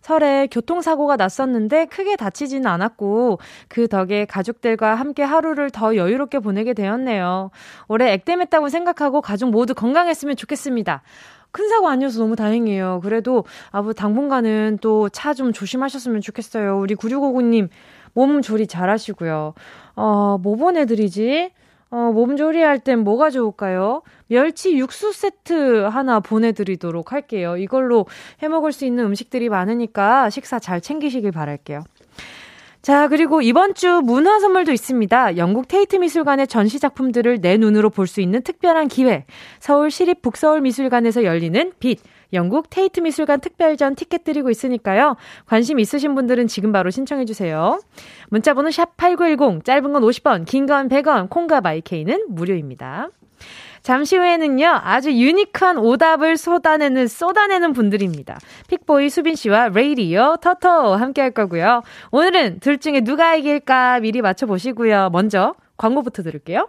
설에 교통사고가 났었는데 크게 다치지는 않았고 그 덕에 가족들과 함께 하루를 더 여유롭게 보내게 되었네요. 올해 액땜했다고 생각하고 가족 모두 건강했으면 좋겠습니다. 큰 사고 아니어서 너무 다행이에요. 그래도 아부 당분간은 또 차 좀 조심하셨으면 좋겠어요. 우리 9659님 몸 조리 잘 하시고요. 어, 뭐 보내드리지? 어, 몸 조리할 땐 뭐가 좋을까요? 멸치 육수 세트 하나 보내드리도록 할게요. 이걸로 해 먹을 수 있는 음식들이 많으니까 식사 잘 챙기시길 바랄게요. 자, 그리고 이번 주 문화 선물도 있습니다. 영국 테이트 미술관의 전시 작품들을 내 눈으로 볼 수 있는 특별한 기회. 서울 시립 북서울 미술관에서 열리는 빛, 영국 테이트 미술관 특별전 티켓 드리고 있으니까요. 관심 있으신 분들은 지금 바로 신청해 주세요. 문자 번호 샵 8910 짧은 건 50원, 긴 건 100원, 콩과 마이케이는 무료입니다. 잠시 후에는요, 아주 유니크한 오답을 쏟아내는, 쏟아내는 분들입니다. 픽보이 수빈 씨와 레이디어 터터 함께 할 거고요. 오늘은 둘 중에 누가 이길까 미리 맞춰보시고요. 먼저 광고부터 들을게요.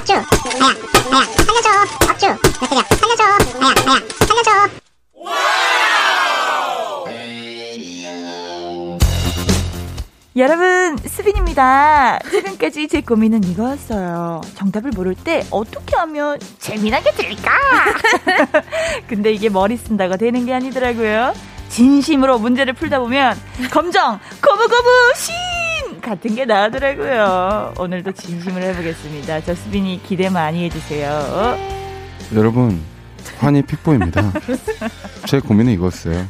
박주 나야 나야 살려줘 박주 나 그냥 살려줘 나야 나야 살려줘 여러분, 수빈입니다. 최근까지 제 고민은 이거였어요. 정답을 모를 때 어떻게 하면 재미나게 들릴까? 근데 이게 머리 쓴다고 되는 게 아니더라고요. 진심으로 문제를 풀다 보면 검정, 거부거부, 신! 같은 게 나오더라고요. 오늘도 진심으로 해보겠습니다. 저 수빈이 기대 많이 해주세요. 여러분, 환희 픽보입니다. 제 고민은 이거였어요.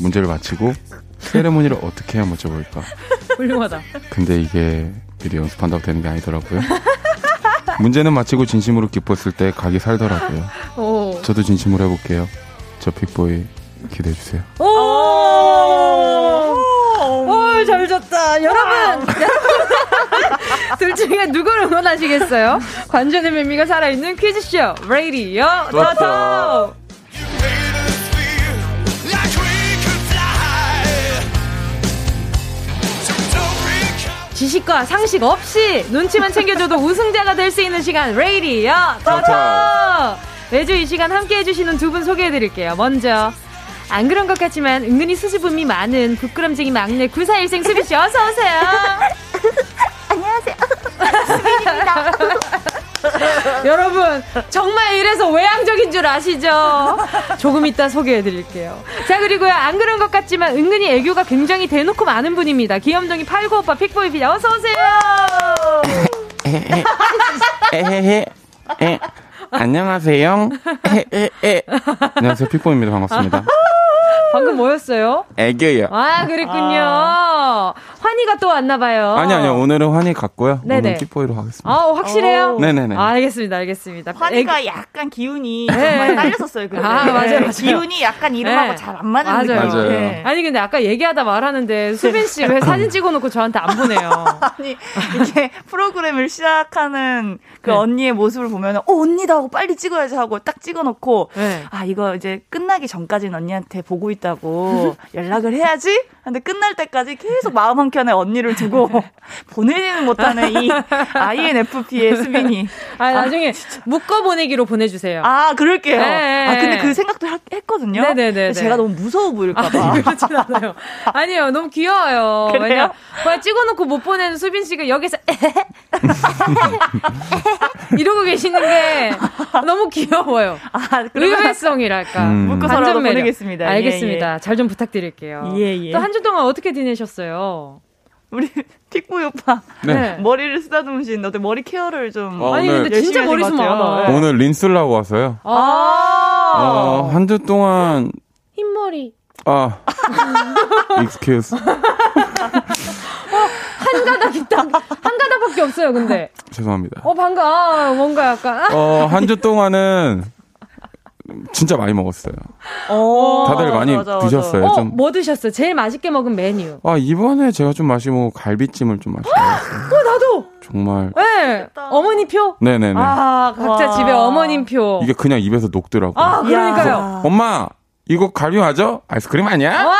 문제를 마치고 세레모니를 어떻게 해야 맞춰볼까. 훌륭하다. 근데 이게 미리 연습한다고 되는 게 아니더라고요. 문제는 마치고 진심으로 기뻤을 때 각이 살더라고요. 오. 저도 진심으로 해볼게요. 저 픽보이 기대해주세요. 오! 오, 잘 졌다. 여러분! 둘 중에 누구를 응원하시겠어요? 관전의 묘미가 살아있는 퀴즈쇼, 레이디어 터터! 지식과 상식 없이 눈치만 챙겨줘도 우승자가 될 수 있는 시간, 레이디어 터터! 매주 이 시간 함께 해주시는 두 분 소개해드릴게요. 먼저, 안 그런 것 같지만 은근히 수줍음이 많은 부끄럼쟁이 막내 94일생 수비씨 어서 오세요. 안녕하세요. 여러분, 정말 이래서 외향적인 줄 아시죠? 조금 이따 소개해 드릴게요. 자, 그리고요, 안 그런 것 같지만 은근히 애교가 굉장히 대놓고 많은 분입니다. 귀염둥이 팔구 오빠 픽보이 피자 어서 오세요! 에헤헤. 에. 안녕하세요. 에 에 에. 안녕하세요. 픽보입니다. 반갑습니다. 방금 뭐였어요? 애교요. 아, 그랬군요. 환희가 또 왔나 봐요. 아니 아니요. 오늘은 환희 갔고요. 네네. 오늘 픽보이로 하겠습니다. 아, 확실해요? 오. 네네네. 아, 알겠습니다, 알겠습니다. 환희가 약간 기운이 네. 정말 딸렸었어요. 근데. 아, 맞아요, 맞아요. 기운이 약간 이름하고 네. 잘안 맞는 맞아요. 느낌. 맞아요. 네. 아니 근데 아까 얘기하다 말하는데 수빈 씨 왜 사진 찍어 놓고 저한테 안 보내요? 아니 이게 프로그램을 시작하는 그 네. 언니의 모습을 보면 어 언니다 하고 빨리 찍어야지 하고 딱 찍어 놓고 네. 아 이거 이제 끝나기 전까지는 언니한테 보고 있다고 연락을 해야지 근데 끝날 때까지 계속 마음 한 켠에 언니를 두고 보내지는 못하는 이 INFP의 수빈이 아 나중에 묶어 보내기로 보내주세요. 아 그럴게요 네. 아 근데 그 생각도 하- 했거든요 네네네네. 근데 제가 너무 무서워 보일까봐 그렇진 않아요. 아니요, 너무 귀여워요. 그래요? 왜냐, 찍어놓고 못 보내는 수빈 씨가 여기서 이러고 계시는 게 너무 귀여워요. 아 의외성이랄까. 음. 묶어서라도 매력. 보내겠습니다. 알겠습니다. 잘좀 부탁드릴게요. 예, 예. 또 한 주 동안 어떻게 지내셨어요? 우리 픽보이 오빠 네. 머리를 쓰다듬으신 어때 머리 케어를 좀 어, 아니 근데 진짜 머리숱 것 같아요. 많아. 네. 오늘 린스라고 왔어요. 아, 어, 한주 동안 흰머리. 아 excuse 한 가닥 있다. 한 가닥밖에 없어요, 근데. 죄송합니다. 어, 방금, 아, 뭔가 약간. 아, 어, 한 주 동안은 진짜 많이 먹었어요. 어, 다들 맞아, 많이 맞아, 맞아. 드셨어요. 어, 좀. 뭐 드셨어요? 제일 맛있게 먹은 메뉴. 아, 이번에 제가 좀 마시고 갈비찜을 좀 마시고 왔어요. 어, 나도! 정말. 네. 어머니 표? 네네네. 아, 각자 와. 집에 어머님 표. 이게 그냥 입에서 녹더라고요. 아, 그러니까요. 엄마, 이거 갈비 맞아? 아이스크림 아니야? 와!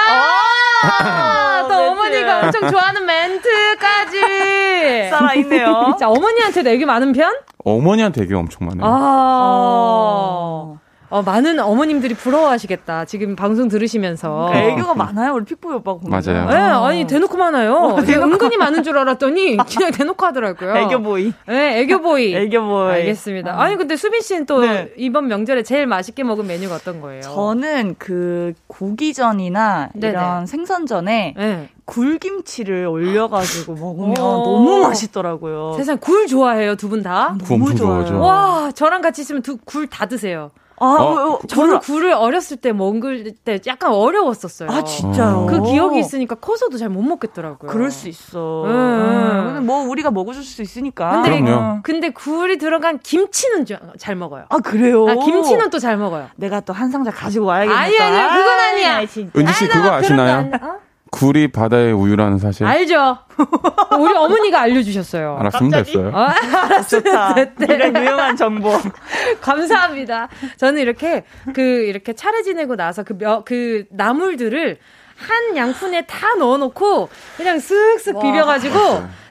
아, 또. 어머니가 엄청 좋아하는 멘트까지. 살아있네요. 자, 어머니한테도 애교 많은 편? 어머니한테 되게 엄청 많아요. 아. 어. 어, 많은 어머님들이 부러워하시겠다. 지금 방송 들으시면서. 그러니까 애교가 많아요, 우리 픽보이 오빠 보면. 맞아요. 네, 아니 대놓고 많아요. 어, 제가 은근히 많은 줄 알았더니 그냥 대놓고 하더라고요. 애교보이. 네, 애교보이. 애교보이. 알겠습니다. 아니 근데 수빈 씨는 또 이번 명절에 제일 맛있게 먹은 메뉴가 어떤 거예요? 저는 그 고기전이나 네네. 이런 생선전에 네. 굴김치를 올려가지고 먹으면 오. 너무 맛있더라고요. 세상 굴 좋아해요 두 분 다? 구 엄청 좋아하죠. 와 저랑 같이 있으면 굴 다 드세요. 아, 어? 저는 굴을 어렸을 때 먹을 때 약간 어려웠었어요. 아, 진짜요? 그 기억이 있으니까 커서도 잘 못 먹겠더라고요. 그럴 수 있어. 음. 음. 근데 뭐 우리가 먹어줄 수 있으니까. 근데, 그럼요. 근데 굴이 들어간 김치는 좀잘 먹어요. 아 그래요? 아, 김치는 또 잘 먹어요. 내가 또 한 상자 가지고 와야겠네. 아니, 아니야. 그건 아니야. 진짜. 은지 씨 그거 아시나요? 어? 굴이 바다의 우유라는 사실 알죠. 우리 어머니가 알려주셨어요. 알았으면 갑자기? 됐어요. 아, 좋다. 이런 유용한 정보. 감사합니다. 저는 이렇게 그 이렇게 차례 지내고 나서 그, 며, 그 나물들을 한 양푼에 다 넣어놓고 그냥 쓱쓱 비벼가지고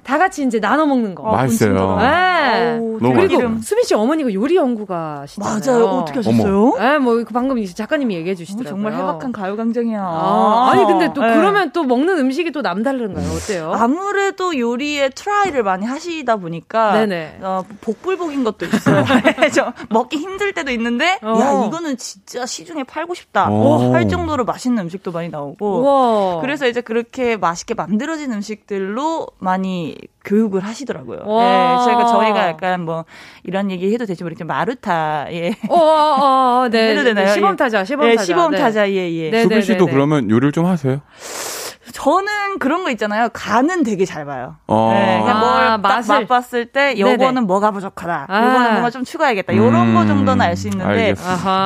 다 같이 이제 나눠 먹는 거. 맛있어요. 네. 아우, 너무 그리고 맛있어요. 수빈 씨 어머니가 요리 연구가시잖아요. 맞아요. 어떻게 하셨어요? 네, 뭐그 방금 작가님이 얘기해 어, 주시더라고요. 정말 해박한 가요광장이야. 아, 아니 근데 또 네. 그러면 또 먹는 음식이 또 남다른가요? 어때요? 아무래도 요리에 try를 많이 하시다 보니까 네네. 어, 복불복인 것도 있어요. 저 먹기 힘들 때도 있는데 어. 야 이거는 진짜 시중에 팔고 싶다 오. 할 정도로 맛있는 음식도 많이 나오고 우와. 그래서 이제 그렇게 맛있게 만들어진 음식들로 많이 교육을 하시더라고요. 와. 네, 저희가 저희가 약간 뭐 이런 얘기 해도 될지 모르겠지만 마루타의 어, 어, 어, 네. 해도 되나요? 시범 타자, 시범 네, 타자. 시범 네. 타자 예 예. 네. 수빈 씨도. 그러면 요리를 좀 하세요? 저는 그런 거 있잖아요. 간은 되게 잘 봐요. 어. 네, 그냥 아, 뭘딱 맛을. 맛봤을 때. 요거는 뭐가 부족하다. 아. 요거는 뭔가 좀 추가해야겠다. 요런 음, 거 정도는 알 수 있는데.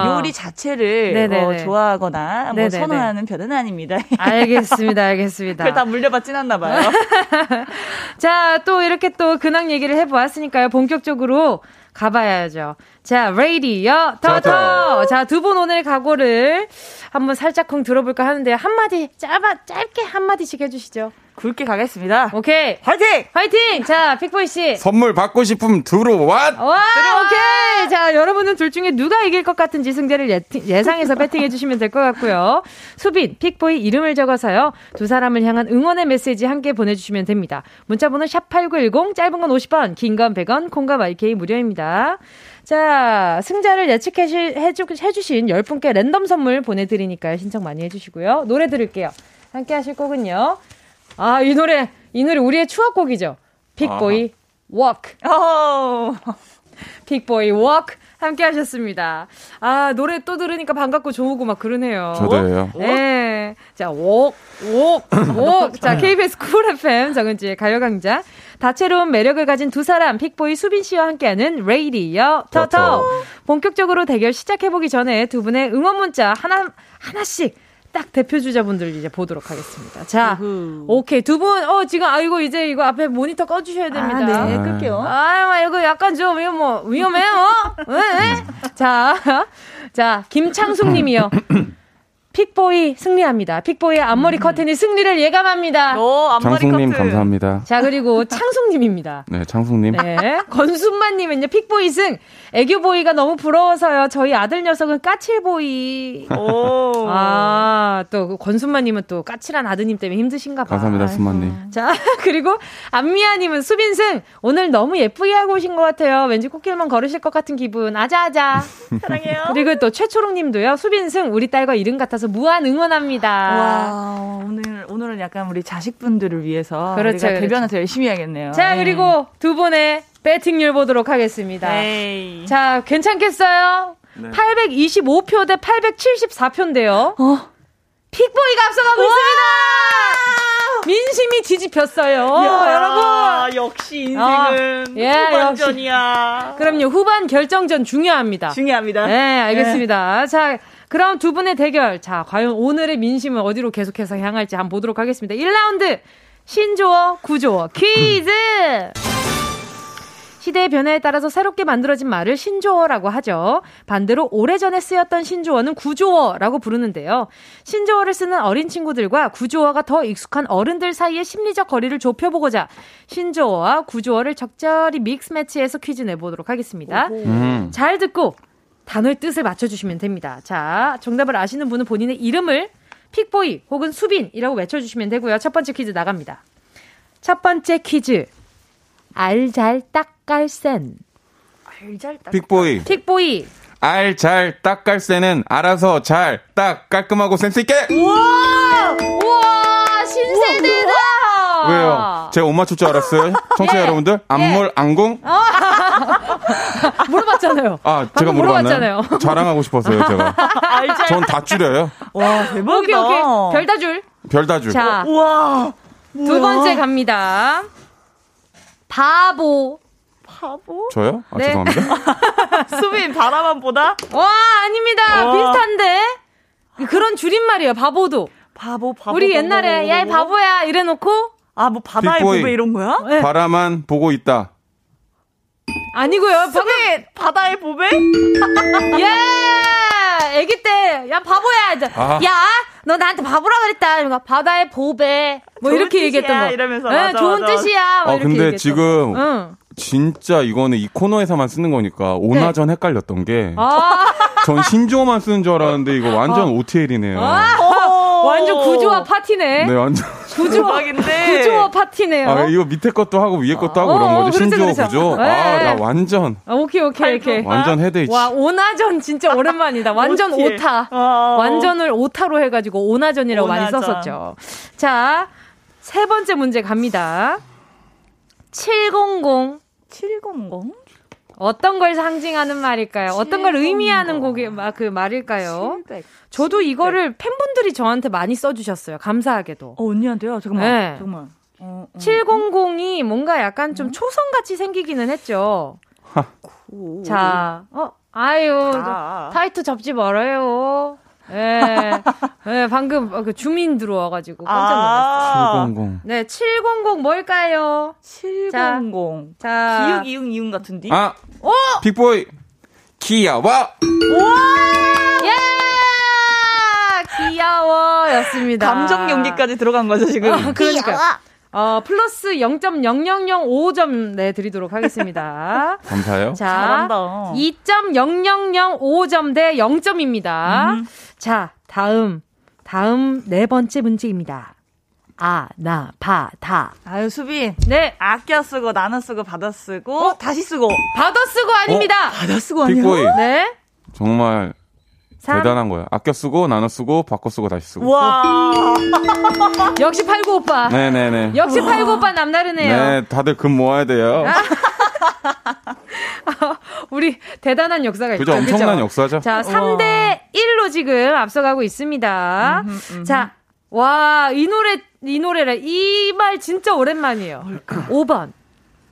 요리 자체를. 어, 좋아하거나 뭐. 선호하는 편은 아닙니다. 알겠습니다, 알겠습니다. 그걸 다 물려받진 않나 봐요. 자, 또 이렇게 또 근황 얘기를 해 보았으니까요. 본격적으로 가봐야죠. 자, 레이디어 터터. 자, 두 분 오늘 각오를 한번 살짝쿵 들어볼까 하는데 한마디 짧아 짧게 한마디씩 해주시죠. 굵게 가겠습니다. 오케이. 화이팅! 화이팅! 자, 픽보이 씨. 선물 받고 싶으면 들어와. 와, 오케이. 자, 여러분은 둘 중에 누가 이길 것 같은지 승자를 예, 예상해서 배팅해 주시면 될 것 같고요. 수빈, 픽보이 이름을 적어서요. 두 사람을 향한 응원의 메시지 함께 보내주시면 됩니다. 문자번호 샵8910, 짧은 건 50원, 긴 건 100원, 콩과 마이케이 무료입니다. 자, 승자를 예측해주신 10분께 랜덤 선물 보내드리니까요. 신청 많이 해주시고요. 노래 들을게요. 함께 하실 곡은요. 아, 이 노래, 이 노래 우리의 추억곡이죠. Walk. 오. 픽보이 Walk 함께 하셨습니다. 아, 노래 또 들으니까 반갑고 좋고 막 그러네요. 저도예요. 네. 자, 웍, 웍, 웍. 자, KBS 쿨 FM 정은지의 가요광장. 다채로운 매력을 가진 두 사람, 픽보이 수빈 씨와 함께하는 레이디어. 터터. 본격적으로 대결 시작해보기 전에 두 분의 응원 문자 하나, 하나씩 딱 대표 주자분들 이제 보도록 하겠습니다. 자, 우후. 오케이. 두 분, 어, 지금, 아이고, 이제 이거 앞에 모니터 꺼주셔야 됩니다. 아, 네, 아. 끌게요. 아유, 이거 약간 좀, 이거 뭐, 위험해요? 왜? 자, 자, 김창숙 님이요. 픽보이 승리합니다. 픽보이의 앞머리 커튼이 승리를 예감합니다. 오, 앞머리 장숙님 커트. 감사합니다. 자, 그리고 창숙 님입니다. 네, 창숙님. 네. 건순만 님은요, 픽보이 승. 애교보이가 너무 부러워서요. 저희 아들 녀석은 까칠보이. 오. 아, 또, 그 권순마님은 또 까칠한 아드님 때문에 힘드신가 봐. 감사합니다, 수만님. 자, 그리고 안미아님은 수빈승 오늘 너무 예쁘게 하고 오신 것 같아요. 왠지 꽃길만 걸으실 것 같은 기분. 아자아자. 사랑해요. 그리고 또 최초롱님도요. 수빈승 우리 딸과 이름 같아서 무한 응원합니다. 와, 오늘, 오늘은 약간 우리 자식분들을 위해서. 그렇죠, 우리가 그렇죠. 대변해서 열심히 해야겠네요. 자, 네. 그리고 두 분의 배팅률 보도록 하겠습니다. 에이. 자, 괜찮겠어요? 825표 대 874표인데요. 어. 픽보이가 앞서가고 있습니다. 민심이 뒤집혔어요. 야, 여러분. 역시 인생은 어, 예, 후반전이야. 그럼요. 후반 결정전 중요합니다. 중요합니다. 네, 알겠습니다. 자, 그럼 두 분의 대결. 자, 과연 오늘의 민심은 어디로 계속해서 향할지 한번 보도록 하겠습니다. 1라운드 신조어, 구조어 퀴즈. 시대의 변화에 따라서 새롭게 만들어진 말을 신조어라고 하죠. 반대로 오래전에 쓰였던 신조어는 구조어라고 부르는데요. 신조어를 쓰는 어린 친구들과 구조어가 더 익숙한 어른들 사이의 심리적 거리를 좁혀보고자 신조어와 구조어를 적절히 믹스 매치해서 퀴즈 내보도록 하겠습니다. 음. 잘 듣고 단어의 뜻을 맞춰주시면 됩니다. 자, 정답을 아시는 분은 본인의 이름을 픽보이 혹은 수빈이라고 외쳐주시면 되고요. 첫 번째 퀴즈 나갑니다. 첫 번째 퀴즈. 알잘 딱깔센. 알잘 딱. 픽보이. 픽보이. 알잘 딱깔새는 알아서 잘 딱 깔끔하고 센스 있게. 우와! 우와! 신세대다! 왜요? 제가 못 맞출 줄 알았어요? 청취자 예. 여러분들? 안물 안궁? 물어봤잖아요. 아, 제가 물어봤나요? 물어봤잖아요. 자랑하고 싶었어요, 제가. 알잘. 전다 줄여요. 와 대박이다. 오케이, 오케이. 별다줄. 별다줄. 자, 우와. 두 번째 갑니다. 바보. 바보? 저요? 아, 네. 죄송합니다. 수빈 바라만 보다? 와, 아닙니다. 와. 비슷한데? 그런 줄임말이에요, 바보도. 바보 바보. 우리 옛날에, 바보, 야, 이 바보. 바보야, 이래놓고, 아, 뭐 바다의. 보배 이런 거야? 네. 바라만 보고 있다. 아니고요. 방금, 수빈 바다의 보배? 예! 애기 때, 야, 바보야. 이제, 아. 야, 너 나한테 바보라 그랬다. 이러면 바다의 보배. 뭐 이렇게 얘기했던 뜻이야, 거. 이러면서. 예, 맞아, 좋은 맞아, 뜻이야. 뭐 아, 이렇게 근데 얘기했던 지금 거. 응. 진짜 이거는 이 코너에서만 쓰는 거니까 오나전 헷갈렸던 게. 네. 아, 전 신조어만 쓰는 줄 알았는데 이거 완전 OTL이네요. 완전 구조화 파티네. 네, 완전. 구조화. 구조화 파티네요. 아, 이거 밑에 것도 하고 위에 것도 하고 어, 그런 거죠. 그렇죠, 신조어 그렇죠. 구조. 네. 아, 나 완전, 아, 오케이, 오케이, 오케이. 완전 헤드이치. 와, 오나전 진짜 오랜만이다. 완전. 오타. 어. 완전을 오타로 해가지고 오나전이라고 많이 오나전. 썼었죠. 자, 세 번째 문제 갑니다. 700. 700? 어떤 걸 상징하는 말일까요? 어떤 걸 700. 의미하는 곡이, 마- 그 말일까요? 700. 저도 이거를 팬분들이 저한테 많이 써주셨어요. 감사하게도. 어, 언니한테요? 잠깐만. 네. 잠깐만. 어, 어. 700이 뭔가 약간 좀 초성같이 생기기는 했죠. 오. 자, 어, 아유, 자. 타이트 접지 말아요. 예, 예, 방금 그 주민 들어와가지고 깜짝 놀랐어요. 아. 700. 네, 700 뭘까요? 700. 자, 기육 이응 이응 같은데? 아! 오! 빅보이! 귀여워! 예! 귀여워 였습니다. 감정 연기까지 들어간 거죠, 지금? 어, 그러니까. 어, 플러스 0.0005점 내 드리도록 하겠습니다. 감사해요. 자, 잘한다. 2.0005점 대 0점입니다. 음. 자, 다음, 다음 네 번째 문제입니다. 아, 나, 바, 다. 아유, 수빈. 네, 아껴 쓰고, 나눠 쓰고, 받아 쓰고, 다시 쓰고. 받아 쓰고 아닙니다. 받아 쓰고? 빅보이. 네, 정말 삼. 대단한 거야. 아껴 쓰고, 나눠 쓰고, 바꿔 쓰고, 다시 쓰고. 와. 역시 팔구 오빠. 네네네. 역시 팔구 오빠 남다르네요. 네, 다들 금 모아야 돼요. 우리 대단한 역사가 그죠? 있죠. 엄청난 역사죠? 자, 3대 1로 지금 앞서가고 있습니다. 자, 와, 이 노래, 이 노래라. 이말 진짜 오랜만이에요. 5번.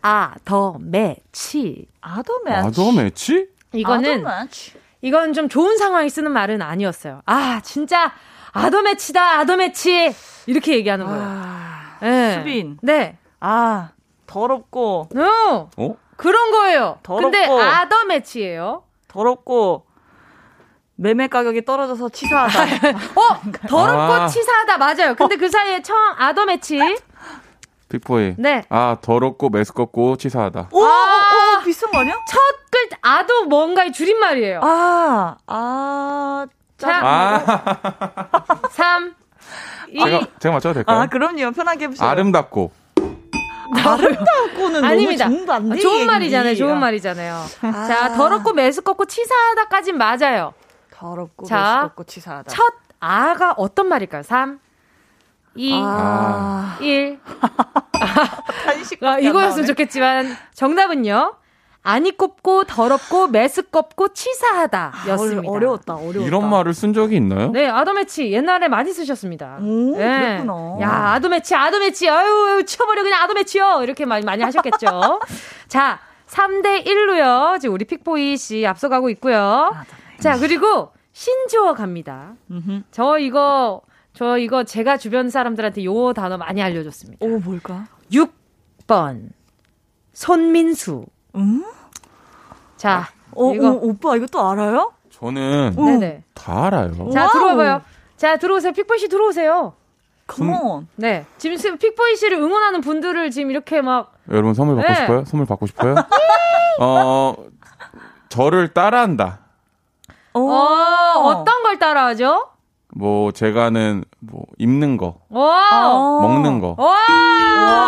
아, 더, 매, 치. 아더맨. 아더 매치? 이거는, 이건 좀 좋은 상황에 쓰는 말은 아니었어요. 아, 진짜, 아더매치다, 아더매치. 이렇게 얘기하는 거예요. 아, 네. 수빈. 네. 아, 더럽고, 어, 어? 그런 거예요. 근데 더럽고. 아더매치예요. 더럽고, 매매 가격이 떨어져서 치사하다. 어, 더럽고 아. 치사하다. 맞아요. 근데 그 사이에 처음 아더 매치. 빅보이. 네. 아, 더럽고 메스껍고 치사하다. 오, 오, 아. 오, 비싼 거 아니야? 첫 글자, 아도 뭔가의 줄임말이에요. 아, 아, 자, 아, 3, 2, 제가, 제가 맞춰도 될까요? 아, 그럼요. 편하게 해보세요. 아름답고. 아름답고는 아닙니다. 너무 좋은데 좋은 말이잖아요. 좋은 말이잖아요. 자, 더럽고 매스껍고 치사하다까진 맞아요. 더럽고 자, 매스껍고 치사하다. 첫 아가 어떤 말일까요? 3, 2, 아, 1. 한식 아, 이거였으면 좋겠지만 정답은요. 아니 꼽고 더럽고 매스껍고 치사하다 였습니다. 어려웠다, 어려웠다. 이런 말을 쓴 적이 있나요? 네, 아도매치 옛날에 많이 쓰셨습니다. 오, 네. 그랬구나. 야, 아도매치, 아도매치, 아유, 아유, 치워버려, 그냥 아도매치요. 이렇게 많이, 많이 하셨겠죠. 자, 3대 1로요. 지금 우리 픽보이 씨 앞서가고 있고요. 자, 그리고 신조어 갑니다. 음흠. 저 이거, 저 이거 제가 주변 사람들한테 요 단어 많이 알려줬습니다. 오, 뭘까? 6번. 손민수. 음? 자, 어, 이거. 어, 오빠 이거 또 알아요? 저는 네네. 다 알아요. 자. 들어와봐요. 자, 들어오세요. 픽보이 씨 들어오세요. 컴온. 네. 지금 스- 픽보이 씨를 응원하는 분들을 지금 이렇게 막 여러분 선물 받고 네. 싶어요? 선물 받고 싶어요? 어, 저를 따라한다. 오. 어, 어떤 걸 따라하죠? 뭐 제가 아는 뭐 입는 거. 먹는 거. 와!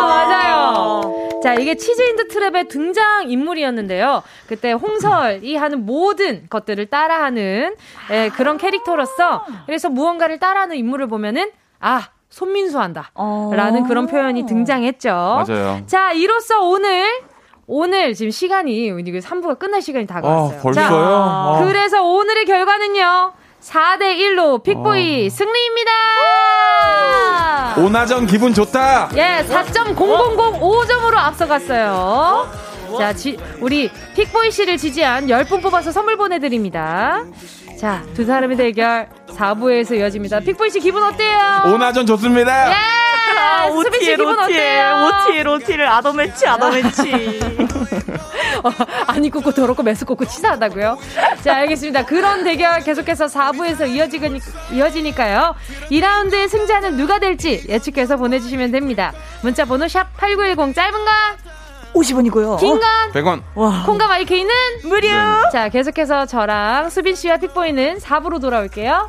맞아요. 자, 이게 치즈인드 트랩의 등장 인물이었는데요. 그때 홍설이 하는 모든 것들을 따라하는 예, 그런 캐릭터로서 그래서 무언가를 따라하는 인물을 보면은 아, 손민수 한다. 어. 라는 그런 표현이 등장했죠. 맞아요. 자, 이로써 오늘 오늘 지금 시간이 이게 3부가 끝날 시간이 다가왔어요. 아, 벌써요? 자, 아. 그래서 오늘의 결과는요. 4대 1로 픽보이 승리입니다. 오나전 기분 좋다. 예, 4.0005점으로 앞서갔어요. 자, 지, 우리 픽보이 씨를 지지한 10분 뽑아서 선물 보내드립니다. 자, 두 사람의 대결 4부에서 이어집니다. 픽보이 씨 기분 어때요? 오나전 좋습니다. 예! 아, 로티에 어때요? 오티에 로티를 아더매치 아더매치. 어, 안 입고 고 더럽고 매스고 치사하다고요? 자, 알겠습니다. 그런 대결 계속해서 4부에서 이어지니, 이어지니까요. 2라운드의 승자는 누가 될지 예측해서 보내주시면 됩니다. 문자 번호 샵 8910 짧은 건 50원이고요. 긴건 100원. 와. 콩과 마이케이는 무료. 자, 계속해서 저랑 수빈 씨와 픽보이는 4부로 돌아올게요.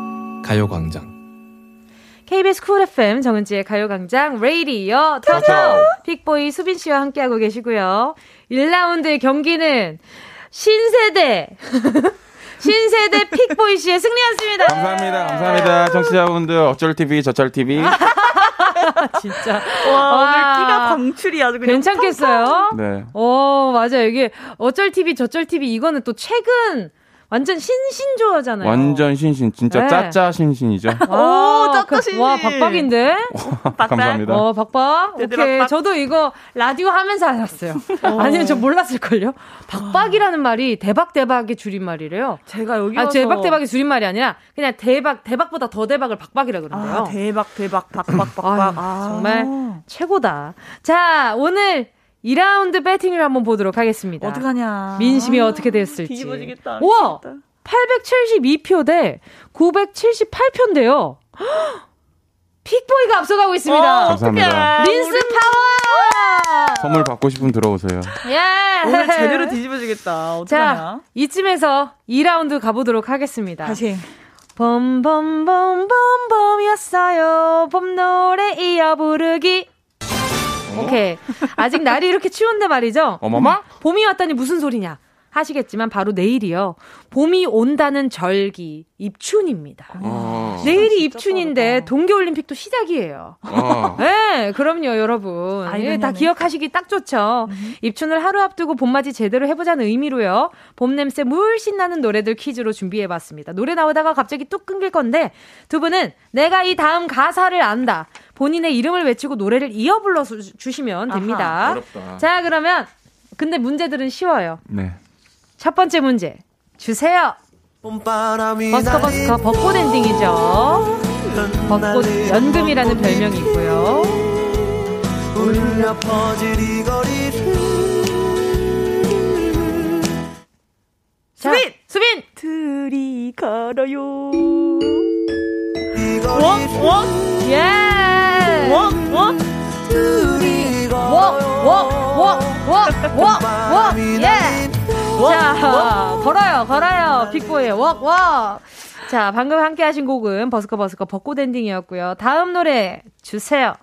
가요광장. KBS 쿨 FM 정은지의 가요광장 레이디어 터터 픽보이 수빈 씨와 함께하고 계시고요. 1라운드의 경기는 신세대 신세대 픽보이 씨의 승리였습니다. 감사합니다. 감사합니다. 청취자분들 어쩔 TV 저쩔 TV. 진짜 와, 오늘 와. 끼가 방출이 아주 그냥 괜찮겠어요? 네. 어, 맞아요. 이게 어쩔 TV, 저쩔 TV 이거는 또 최근 완전 신신조어잖아요. 완전 신신. 진짜 네. 짜짜 신신이죠. 오, 짜짜 신신. 와, 박박인데? 감사합니다. 어, 박박. 네네, 오케이. 박박. 저도 이거 라디오 하면서 알았어요. 아니면 저 몰랐을걸요? 박박이라는 말이 대박 대박의 줄임말이래요. 제가 여기 아, 와서 대박 대박의 줄임말이 아니라 그냥 대박 대박보다 더 대박을 박박이라 그러는데요. 아, 대박 대박 박박 박박. 아유, 아. 정말 최고다. 자, 오늘 2라운드 배팅을 한번 보도록 하겠습니다. 어떡하냐. 민심이 어떻게 됐을지. 뒤집어지겠다. 우와! 미치겠다. 872표 대 978표인데요. 픽보이가 앞서가고 있습니다. 어, 감사합니다. 린스 파워! 선물 받고 싶으면 들어오세요. 예! 오늘 제대로 뒤집어지겠다. 자, 어떡하냐. 이쯤에서 2라운드 가보도록 하겠습니다. 다시. 봄봄봄봄봄이었어요. 봄 노래 이어 부르기. 오케이. 아직 날이 이렇게 추운데 말이죠. 어머마? 봄이 왔다니 무슨 소리냐? 하시겠지만 바로 내일이요. 봄이 온다는 절기 입춘입니다. 어. 내일이 입춘인데 동계올림픽도 시작이에요. 어. 네, 그럼요, 여러분. 아, 예, 다. 기억하시기 딱 좋죠. 입춘을 하루 앞두고 봄맞이 제대로 해보자는 의미로요. 봄 냄새 물씬 나는 노래들 퀴즈로 준비해봤습니다. 노래 나오다가 갑자기 뚝 끊길 건데 두 분은 내가 이 다음 가사를 안다. 본인의 이름을 외치고 노래를 이어 불러 주- 주시면 됩니다. 어렵다. 자, 그러면 근데 문제들은 쉬워요. 네. 첫 번째 문제 주세요. 봄바람이 버스커 버스커 벚꽃 엔딩이죠. 벚꽃 연금이라는 별명이 있고요. 울려 퍼질 이 거리를 자, 수빈! 수빈! 둘이 걸어요. 거리를 워? yeah! 워, 워, 워, 예! 자, 걸어요, 걸어요. 빅보의 웍, 웍. 자, 방금 함께 하신 곡은 버스커 버스커 벚꽃 엔딩이었고요. 다음 노래 주세요.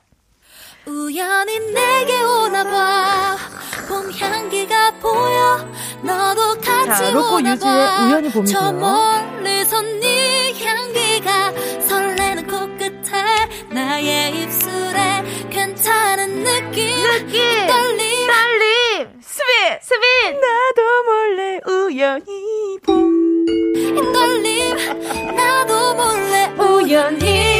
우연히 내게 오나봐 봄 향기가 보여 너도 같이 자, 로꼬 오나봐 유주의 우연히 봄이고요. 저 멀리서 네 향기가 설레는 코끝에 나의 입술에 괜찮은 느낌 느낌! 떨림 수빈! 나도 몰래 우연히 봄. 이 떨림 나도 몰래 우연히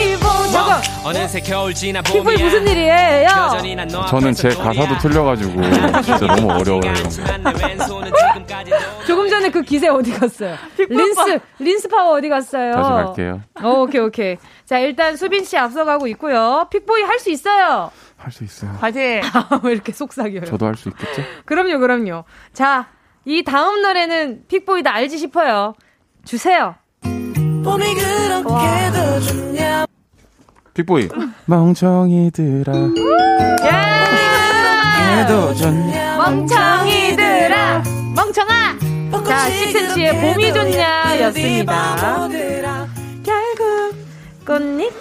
어느새 겨울 지나 픽보이 봄이야 무슨 일이에요? 저는 제 가사도. 틀려가지고 진짜 너무 어려워요. 지금까지도 조금 전에 그 기세 어디 갔어요? 린스, 린스 파워 어디 갔어요? 다시 갈게요. 어, 오케이, 오케이. 자, 일단 수빈 씨 앞서가고 있고요. 픽보이 할 수 있어요. 할 수 있어요. 화이팅! 왜 이렇게 속삭여요? 저도 할 수 있겠죠? 그럼요, 그럼요. 자, 이 다음 노래는 픽보이다 알지 싶어요. 주세요. 봄이 그렇게도 좋냐 픽보이. 멍청이들아. 좋냐. 멍청이들아, 멍청아! 자, 시크치의 봄이 좋냐 였습니다. 결국 꽃잎은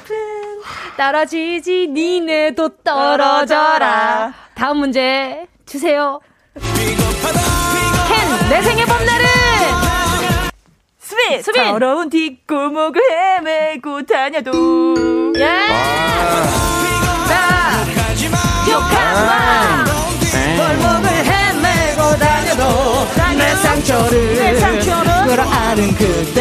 떨어지지 니네도 떨어져라. 다음 문제 주세요. 켄, 내 생의 봄날은! 수빈! 수빈! 더러운 뒷골목을 헤매고 다녀도. 예! 자, 욕하지마! 골목 다녀도 내 상처를, 내 상처를 끌어안은 그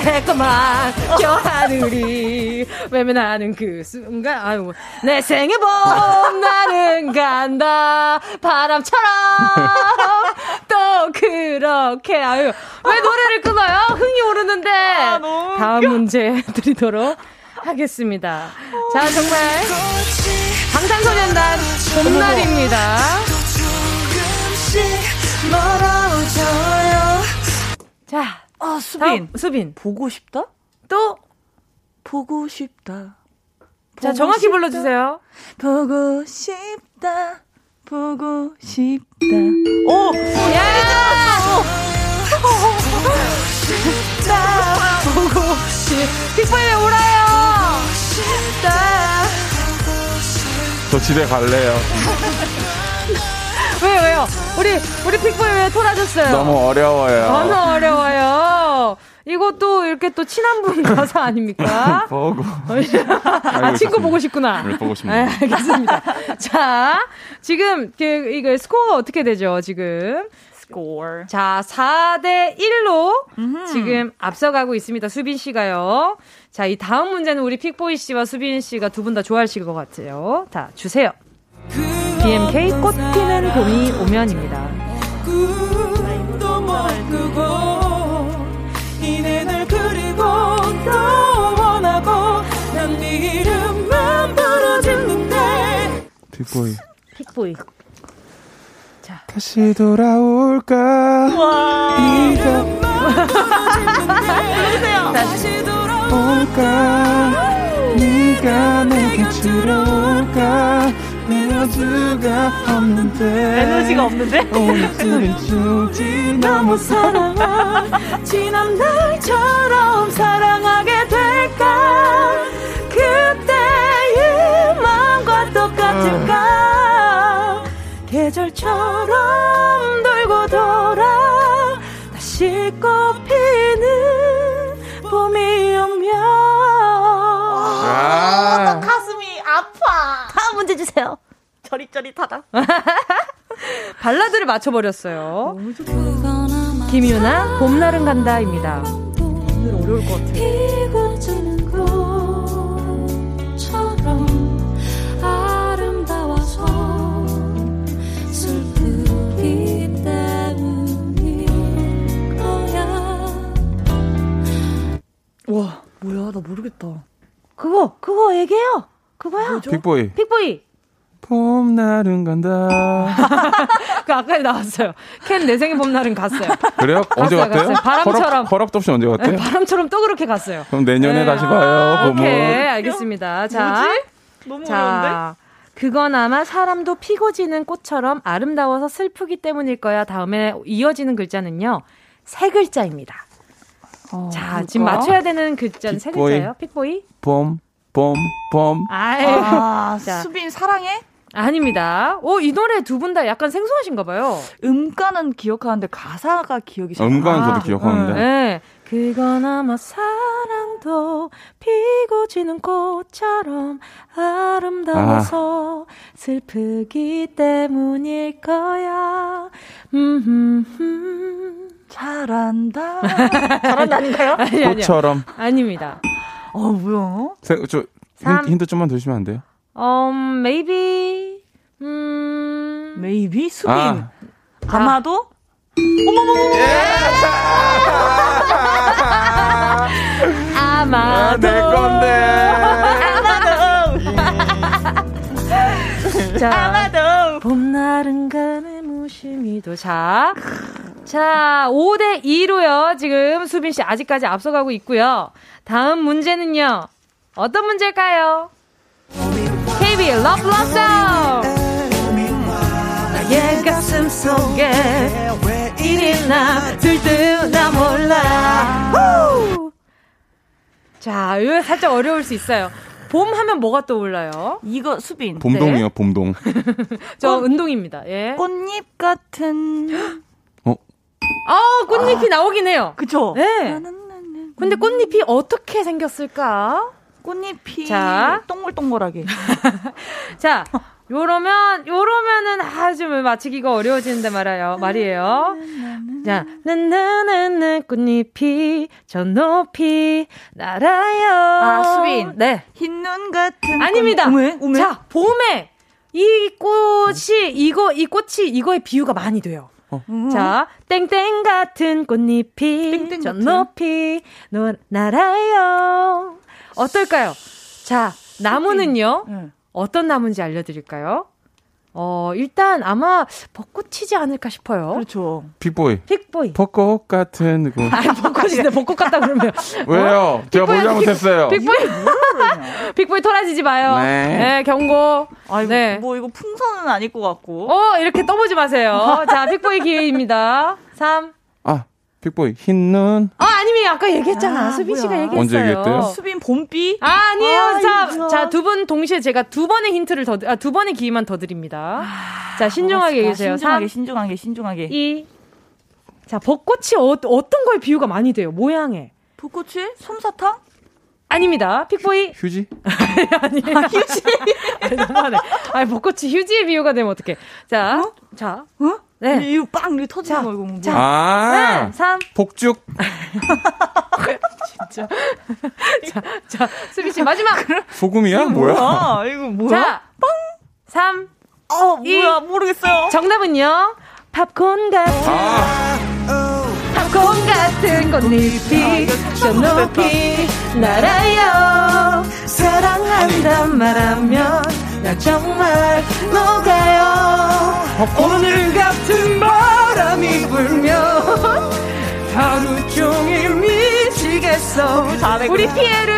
했구만. 저 하늘이 외면하는 그 순간 아유 내 생의 봄 나는 간다. 바람처럼. 또 그렇게. 아유 왜 노래를 끊어요? 흥이 오르는데. 다음 문제 드리도록 하겠습니다. 자 정말 방탄소년단 봄날입니다. 자 아, 수빈. 다음 수빈 보고 싶다? 또 보고 싶다. 자, 보고 정확히 싶다. 불러주세요. 보고 싶다. 보고 싶다. 오! 야! 나 보고 싶. 픽보이 울어요. 나. 저 집에 갈래요. 왜요, 왜요? 우리, 우리 픽보이 왜 토라졌어요? 너무 어려워요. 너무 어려워요. 이것도 이렇게 또 친한 분 가사 아닙니까? 보고. 아, 친구 보고 싶구나. 네, 보고 싶네요. 네, 알겠습니다. 자, 지금, 그, 이거 스코어 어떻게 되죠, 지금? 스코어. 자, 4대 1로 지금 앞서가고 있습니다. 수빈 씨가요. 자, 이 다음 문제는 우리 픽보이 씨와 수빈 씨가 두 분 다 좋아하실 것 같아요. 자, 주세요. BMK 꽃 피는 봄이 오면입니다. 꿈도 못 꾸고 이내 날 그리고 더 원하고 난네 이름만 부르짖는데. 픽보이. 픽보이. 다시 돌아올까? 네가 다시 올까? 네가 내 곁으로 올까 에너지가 없는데 에너지가 없는데? 오늘 술을 주지 너무 사랑한 지난 날처럼 사랑하게 될 아파. 다음 문제 주세요. 저릿저릿하다. 발라드를 맞춰버렸어요. 김유나, 봄날은 간다입니다. 오늘 어려울 것 같아요. 와, 뭐야, 나 모르겠다. 그거, 그거 얘기해요. 그거야. 픽보이. 픽보이. 봄날은 간다. 그 아까 나왔어요. 캔 내 생의 봄날은 갔어요. 그래요? 언제 갔어요? 갔어요. 바람처럼. 허락, 허락도 없이 언제 갔대요? 네, 바람처럼 또 그렇게 갔어요. 그럼 내년에 네. 다시 봐요. 봄은. 오케이, 알겠습니다. 자, 뭐지? 너무 어려운데? 자, 그건 아마 사람도 피고 지는 꽃처럼 아름다워서 슬프기 때문일 거야. 다음에 이어지는 글자는요. 세 글자입니다. 어, 자, 지금 뭘까? 맞춰야 되는 글자는 세 픽보이. 글자예요. 픽보이? 봄, 봄, 봄. 아이, 아, 자. 수빈 사랑해? 아닙니다. 오, 이 노래 두 분 다 약간 생소하신가 봐요. 음가는 기억하는데 가사가 기억이 잘안 음가는 나. 저도 기억하는데. 네. 그건 아마 사랑도 아마도 피고 지는 꽃처럼 아름다워서 슬프기 때문일 거야. 음, 잘한다. 잘한다 아닌가요? 아니. 꽃처럼. 아닙니다. 어, 뭐야? 세- 저 삼. 힌, 힌트 좀만 더 주시면 안 돼요? Um, maybe, 음, 메이비 수빈. 아. 아마도 아마도. 내 자, 아마도 봄날은 가는 무심히도. 자, 자, 5대 2로요. 지금 수빈 씨 아직까지 앞서가고 있고요. 다음 문제는요. 어떤 문제일까요? KB Love Love Song. 나의 가슴 속에 왜 이리나 들뜨나 몰라. 후! 자, 이거 살짝 어려울 수 있어요. 봄 하면 뭐가 떠올라요? 이거 수빈. 봄동이요, 봄동. 저 운동입니다. 예. 꽃잎 같은 아, 꽃잎이 나오긴 해요. 그쵸? 네. 근데 꽃잎이 어떻게 생겼을까? 꽃잎이 자. 동글동글하게. 자, 요러면, 요러면은 아주 맞히기가 어려워지는데 말아요. 말이에요. 자, 나나나나 꽃잎이 저 높이 날아요. 아, 수빈. 네. 흰 눈 같은 아닙니다. 우메? 자, 봄에 이 꽃이, 이거, 이 꽃이 이거의 비유가 많이 돼요. 음. 자, 땡땡 같은 꽃잎이 땡땡 저 같은? 높이 노, 날아요. 어떨까요? 자, 나무는요. 응. 어떤 나무인지 알려드릴까요? 어, 일단 아마 벚꽃이지 않을까 싶어요. 그렇죠. 픽보이. 픽보이. 벚꽃 같은 그 아, 벚꽃인데 벚꽃 같다 그러면. 왜요? 제가 보지 못했어요. 픽보이. 픽보이 토라지지 마요. 네. 네, 경고. 아이고, 네. 뭐 이거 풍선은 아닐 것 같고. 어, 이렇게 떠보지 마세요. 자, 픽보이 기회입니다. 3. 아, 픽보이. 흰눈. 아, 아니면 아까 얘기했잖아. 아, 수빈 씨가. 얘기했어요. 언제 얘기했대요? 수빈 봄비? 아, 아니에요. 아, 자, 이거. 자, 두분 동시에 제가 두 번의 힌트를 더, 드- 아, 두 번의 기회만 더 드립니다. 자, 신중하게 아, 얘기해주세요. 신중하게, 3, 신중하게, 신중하게. 2. 자, 벚꽃이 어, 어떤 거에 비유가 많이 돼요? 모양에. 벚꽃이? 솜사탕? 아닙니다. 픽보이. 휴지? 아니에요. 휴지. 아니, 너무하네. 아니, 벚꽃이 휴지의 비유가 되면 어떡해. 자, 자. 어? 네. 이거 빵 이렇게 터지는 자, 거 이거 뭐. 자. 아, 네, 3. 복죽. 진짜. 자, 자, 수빈씨 마지막. 소금이야? 뭐야? 아, 이거 뭐야? 자, 3. 어, 이. 뭐야? 모르겠어요. 정답은요. 팝콘 같은 아, 팝콘 같은 꽃잎이 저 높이 날아요 사랑한단 말하면 나 정말 녹아요 오늘 같은 바람이 불면 하루 종일 미치겠어 우리. 피에르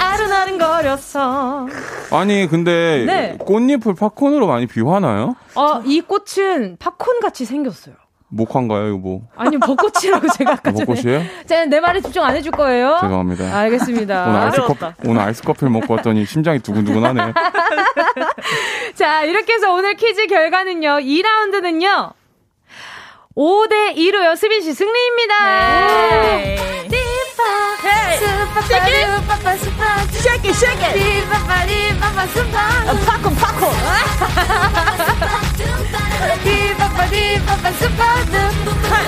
아른아른거렸어 아니, 근데 네. 꽃잎을 팝콘으로 많이 비유하나요? 어, 이 꽃은 팝콘 같이 생겼어요 목화인가요, 이거 뭐? 아니 벚꽃이라고 제가 아까 전에 벚꽃이에요? 자, 내 말에 집중 안 해줄 거예요? 죄송합니다. 알겠습니다. 오늘 아이스 커피, 오늘 아이스 커피를 먹고 왔더니 심장이 두근두근하네요. 자, 이렇게 해서 오늘 퀴즈 결과는요, 2라운드는요, 5대 2로요, 수빈 씨 승리입니다. 네. Shake it, shake it. 팝콘, 팝콘.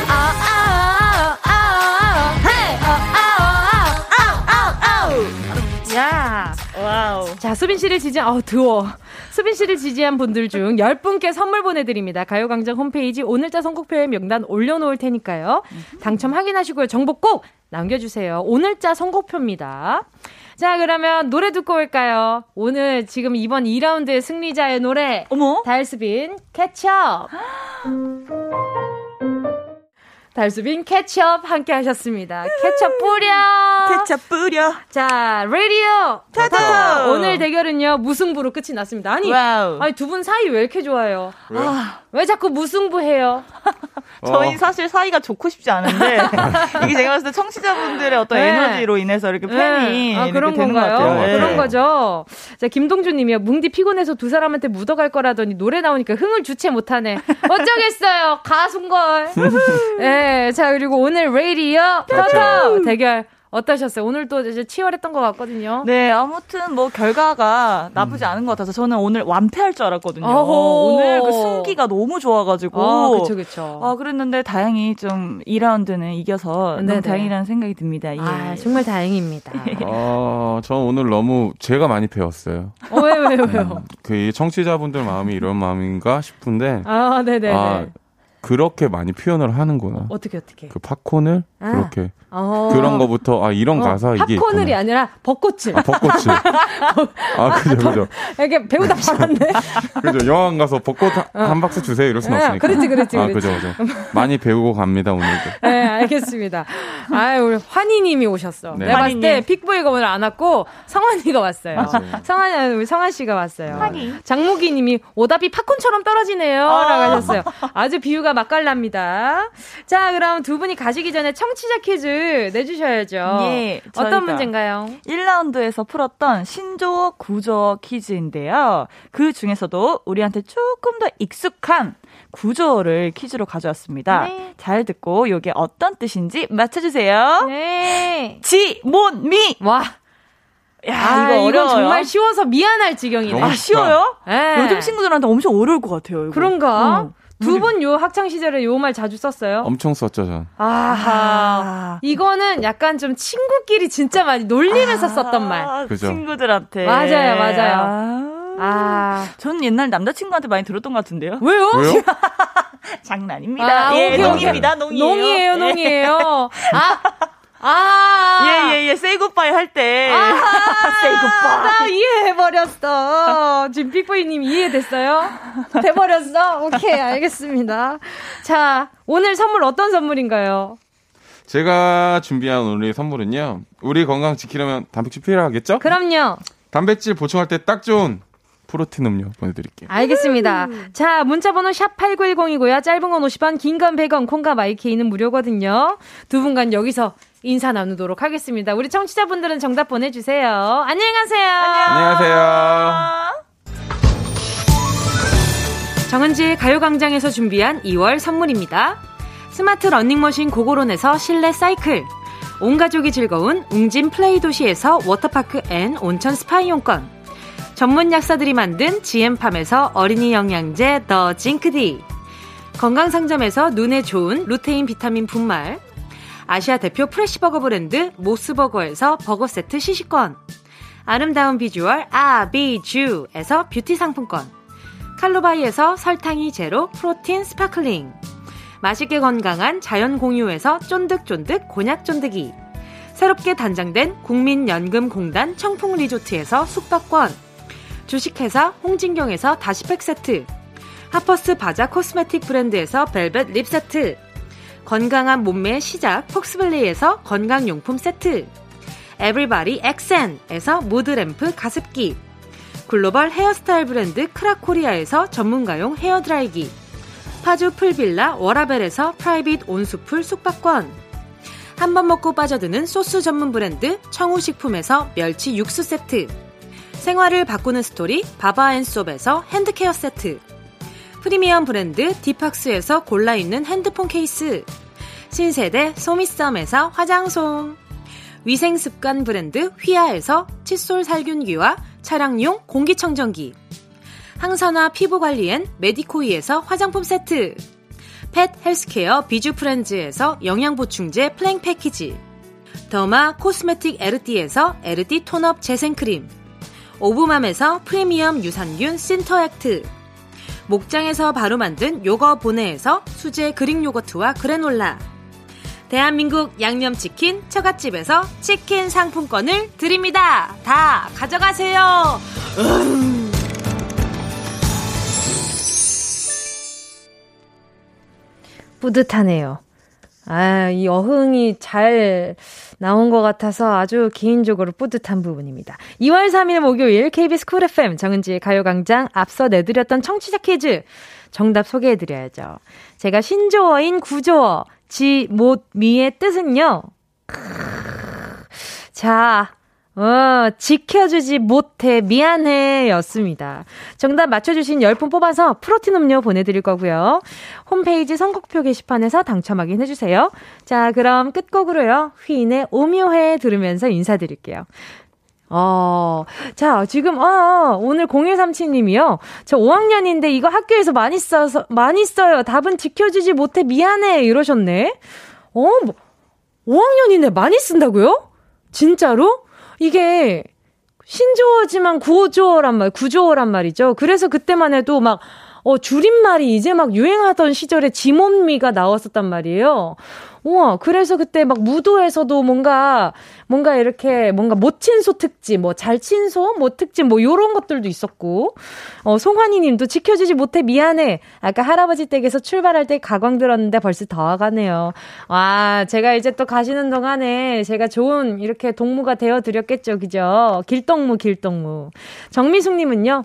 아, 아, 아, 아. 아. 자, 수빈 씨를 지지한, 어우, 더워. 수빈 씨를 지지한 분들 중 10분께 선물 보내드립니다. 가요광장 홈페이지 오늘자 선곡표에 명단 올려놓을 테니까요. 당첨 확인하시고요. 정보 꼭 남겨주세요. 오늘자 선곡표입니다. 자, 그러면 노래 듣고 올까요? 오늘 지금 이번 2라운드의 승리자의 노래. 어머? 달수빈, Katchup. 달수빈, Katchup 함께 하셨습니다. Katchup 뿌려. 케첩 뿌려. 자, 라디오 타타. 오늘 대결은요 무승부로 끝이 났습니다. 아니, wow. 아니 두 분 사이 왜 이렇게 좋아요? 왜요? 아, 왜 자꾸 무승부해요? 저희 어. 사실 사이가 좋고 싶지 않은데 이게 제가 봤을 때 청취자분들의 어떤 네. 에너지로 인해서 이렇게 팬이 네. 아, 이렇게 그런 되는 건가요? 것 같아요. 네. 그런 거죠. 자, 김동준님이요. 뭉디 피곤해서 두 사람한테 묻어갈 거라더니 노래 나오니까 흥을 주체 못하네. 어쩌겠어요. 가수인걸. 예, 자, 그리고 오늘 레이디어 터터 대결 어떠셨어요? 오늘 또 이제 치열했던 것 같거든요. 네, 아무튼 뭐 결과가 나쁘지 않은 것 같아서 저는 오늘 완패할 줄 알았거든요. 어허. 오늘 그 승기가 너무 좋아가지고. 아, 그쵸, 그쵸. 아, 그랬는데 다행히 좀 2라운드는 이겨서 네네. 너무 다행이라는 생각이 듭니다. 예. 아, 정말 다행입니다. 어, 전 오늘 너무 제가 많이 배웠어요. 어, 왜요, 왜요, 왜요? 그이 청취자분들 마음이 이런 마음인가 싶은데 아, 네네네. 아, 그렇게 많이 표현을 하는구나. 어떻게, 어떻게. 그 팝콘을 아. 그렇게 어. 그런 거부터 아 이런 어, 가사 이게 팝콘을이. 아니라 벚꽃을. 아 벚꽃을 아 그죠 그죠 이렇게 배우다 말았네. 그죠 영화관 가서 벚꽃 한, 한 박스 주세요 이럴 순 아, 없으니까 그렇지, 그렇지, 아 그렇지. 그죠 그죠 많이 배우고 갑니다 오늘도 네, 알겠습니다. 아, 우리 환희님이 오셨어. 네. 내가 봤을 때. 픽보이가 오늘 안 왔고 성환이가 왔어요. 맞아요. 성환이 우리 성환 씨가 왔어요. 환희. 장무기님이 오답이 팝콘처럼 떨어지네요. 아. 라고 하셨어요. 아주 비유가 맛깔납니다. 자, 그럼 두 분이 가시기 전에 청취자 퀴즈 내주셔야죠. 예, 어떤 문제인가요? 1라운드에서 풀었던 신조어 구조어 퀴즈인데요. 그 중에서도 우리한테 조금 더 익숙한 구조어를 퀴즈로 가져왔습니다. 네. 잘 듣고 이게 어떤 뜻인지 맞춰주세요. 네. 지, 몬, 미! 와. 야, 아, 이거 이건 어려워요. 정말 쉬워서 미안할 지경이네. 아, 쉬워요? 네. 요즘 친구들한테 엄청 어려울 것 같아요. 이거. 그런가? 응. 두 분 요 학창 시절에 요 말 자주 썼어요? 엄청 썼죠 전 아하. 아. 이거는 약간 좀 친구끼리 진짜 많이 놀리면서 썼던 말. 아, 그죠. 친구들한테. 맞아요, 맞아요. 아. 아. 전 옛날 남자친구한테 많이 들었던 것 같은데요. 왜요? 왜요? 장난입니다. 아, 예. 농입니다, 농이에요. 농이에요, 예. 농이에요. 아. 아. 예, 예, 예. 세이 굿바이 할 때. 세이 굿바이. 나 이해해버렸어. 지금 픽보이님 이해됐어요? 돼버렸어? 오케이, 알겠습니다. 자, 오늘 선물 어떤 선물인가요? 제가 준비한 오늘의 선물은요 우리 건강 지키려면 단백질 필요하겠죠? 그럼요. 단백질 보충할 때 딱 좋은 프로틴 음료 보내드릴게요 알겠습니다. 자, 문자번호 샵8910이고요. 짧은 건 50원, 긴 건 100원, 콩과 마이케이는 무료거든요. 두 분간 여기서 인사 나누도록 하겠습니다. 우리 청취자분들은 정답 보내주세요. 안녕히 가세요. 안녕하세요 정은지의 가요광장에서 준비한 2월 선물입니다. 스마트 러닝머신 고고론에서 실내 사이클. 온 가족이 즐거운 웅진 플레이 도시에서 워터파크 and 온천 스파 이용권. 전문 약사들이 만든 GM팜에서 어린이 영양제 더 징크디. 건강상점에서 눈에 좋은 루테인 비타민 분말. 아시아 대표 fresh버거 브랜드 모스버거에서 버거 세트 시식권. 아름다운 비주얼 아비주에서 뷰티 상품권. 칼로바이에서 설탕이 제로 프로틴 sparkling. 맛있게 건강한 자연 공유에서 쫀득쫀득 곤약 쫀득이. 새롭게 단장된 국민연금공단 청풍 리조트에서 숙박권. 주식회사 홍진경에서 다시팩 세트. 하퍼스 바자 cosmetic 브랜드에서 벨벳 lip 세트. 건강한 몸매의 시작 폭스밸리에서 건강용품 세트. 에브리바디 엑센에서 무드램프 가습기. 글로벌 헤어스타일 브랜드 크라코리아에서 전문가용 헤어드라이기. 파주 풀빌라 워라벨에서 private 온수풀 숙박권. 한 번 먹고 빠져드는 소스 전문 브랜드 청우식품에서 멸치 육수 세트. 생활을 바꾸는 스토리 바바앤솝에서 hand care 세트. 프리미엄 브랜드 디팍스에서 골라있는 핸드폰 케이스. 신세대 소미썸에서 화장솜. 위생습관 브랜드 휘하에서 칫솔 살균기와 차량용 공기청정기. 항산화 피부관리엔 메디코이에서 화장품 세트. pet healthcare 비주 프렌즈에서 영양보충제 플랭 패키지. derma cosmetic 에르띠에서 에르띠 tone up 재생크림. 오브맘에서 프리미엄 유산균 신터액트. 목장에서 바로 만든 요거 보내에서 수제 그릭 요거트와 그래놀라. 대한민국 양념치킨 처갓집에서 치킨 상품권을 드립니다. 다 가져가세요. 음. 뿌듯하네요. 아, 이 어흥이 잘 나온 것 같아서 아주 개인적으로 뿌듯한 부분입니다. 2월 3일 목요일 KBS 쿨 FM 정은지의 가요광장 앞서 내드렸던 청취자 퀴즈 정답 소개해드려야죠. 제가 신조어인 구조어 지, 못, 미의 뜻은요. 자, 어, 지켜주지 못해 미안해 였습니다. 정답 맞춰주신 10분 뽑아서 프로틴 음료 보내드릴 거고요. 홈페이지 선곡표 게시판에서 당첨 확인해주세요. 자, 그럼 끝곡으로요. 휘인의 오묘해 들으면서 인사드릴게요. 어, 자, 지금, 어, 오늘 0137님이요. 저 5학년인데 이거 학교에서 많이 써서, 많이 써요. 답은 지켜주지 못해 미안해. 이러셨네. 어, 뭐, 5학년인데 많이 쓴다고요? 진짜로? 이게 신조어지만 구조어란 말, 구조어란 말이죠. 그래서 그때만 해도 막, 어, 줄임말이 이제 막 유행하던 시절에 지몬미가 나왔었단 말이에요. 우와, 그래서 그때 막 무도에서도 뭔가, 뭔가 이렇게, 뭔가 못친소 특집, 뭐 잘친소, 뭐 특집, 뭐 요런 것들도 있었고, 어, 송환이 님도 지켜주지 못해 미안해. 아까 할아버지 댁에서 출발할 때 가광 들었는데 벌써 더 와가네요. 와, 제가 이제 또 가시는 동안에 제가 좋은 이렇게 동무가 되어 드렸겠죠, 그죠? 길동무, 길동무. 정미숙 님은요,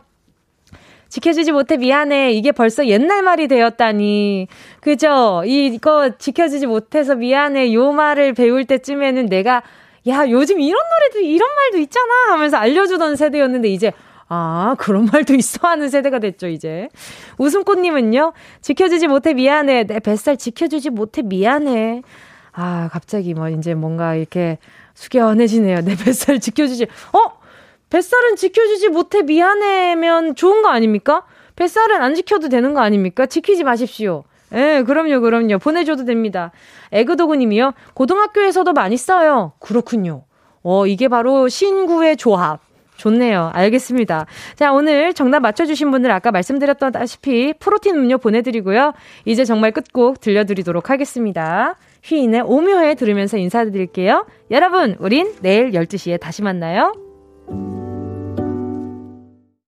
지켜주지 못해 미안해. 이게 벌써 옛날 말이 되었다니. 그죠? 이거 지켜주지 못해서 미안해. 요 말을 배울 때쯤에는 내가 야, 요즘 이런 노래도 이런 말도 있잖아 하면서 알려주던 세대였는데 이제 아, 그런 말도 있어 하는 세대가 됐죠, 이제. 웃음꽃님은요, 지켜주지 못해 미안해. 내 뱃살 지켜주지 못해 미안해. 아, 갑자기 뭐, 이제 뭔가 이렇게 숙연해지네요. 내 뱃살 지켜주지. 어? 뱃살은 지켜주지 못해 미안해면 좋은 거 아닙니까? 뱃살은 안 지켜도 되는 거 아닙니까? 지키지 마십시오. 예, 그럼요, 그럼요. 보내줘도 됩니다. 에그도구님이요. 고등학교에서도 많이 써요. 그렇군요. 어, 이게 바로 신구의 조합. 좋네요. 알겠습니다. 자, 오늘 정답 맞춰주신 분들 아까 말씀드렸다시피 프로틴 음료 보내드리고요. 이제 정말 끝곡 들려드리도록 하겠습니다. 휘인의 오묘해 들으면서 인사드릴게요. 여러분, 우린 내일 12시에 다시 만나요.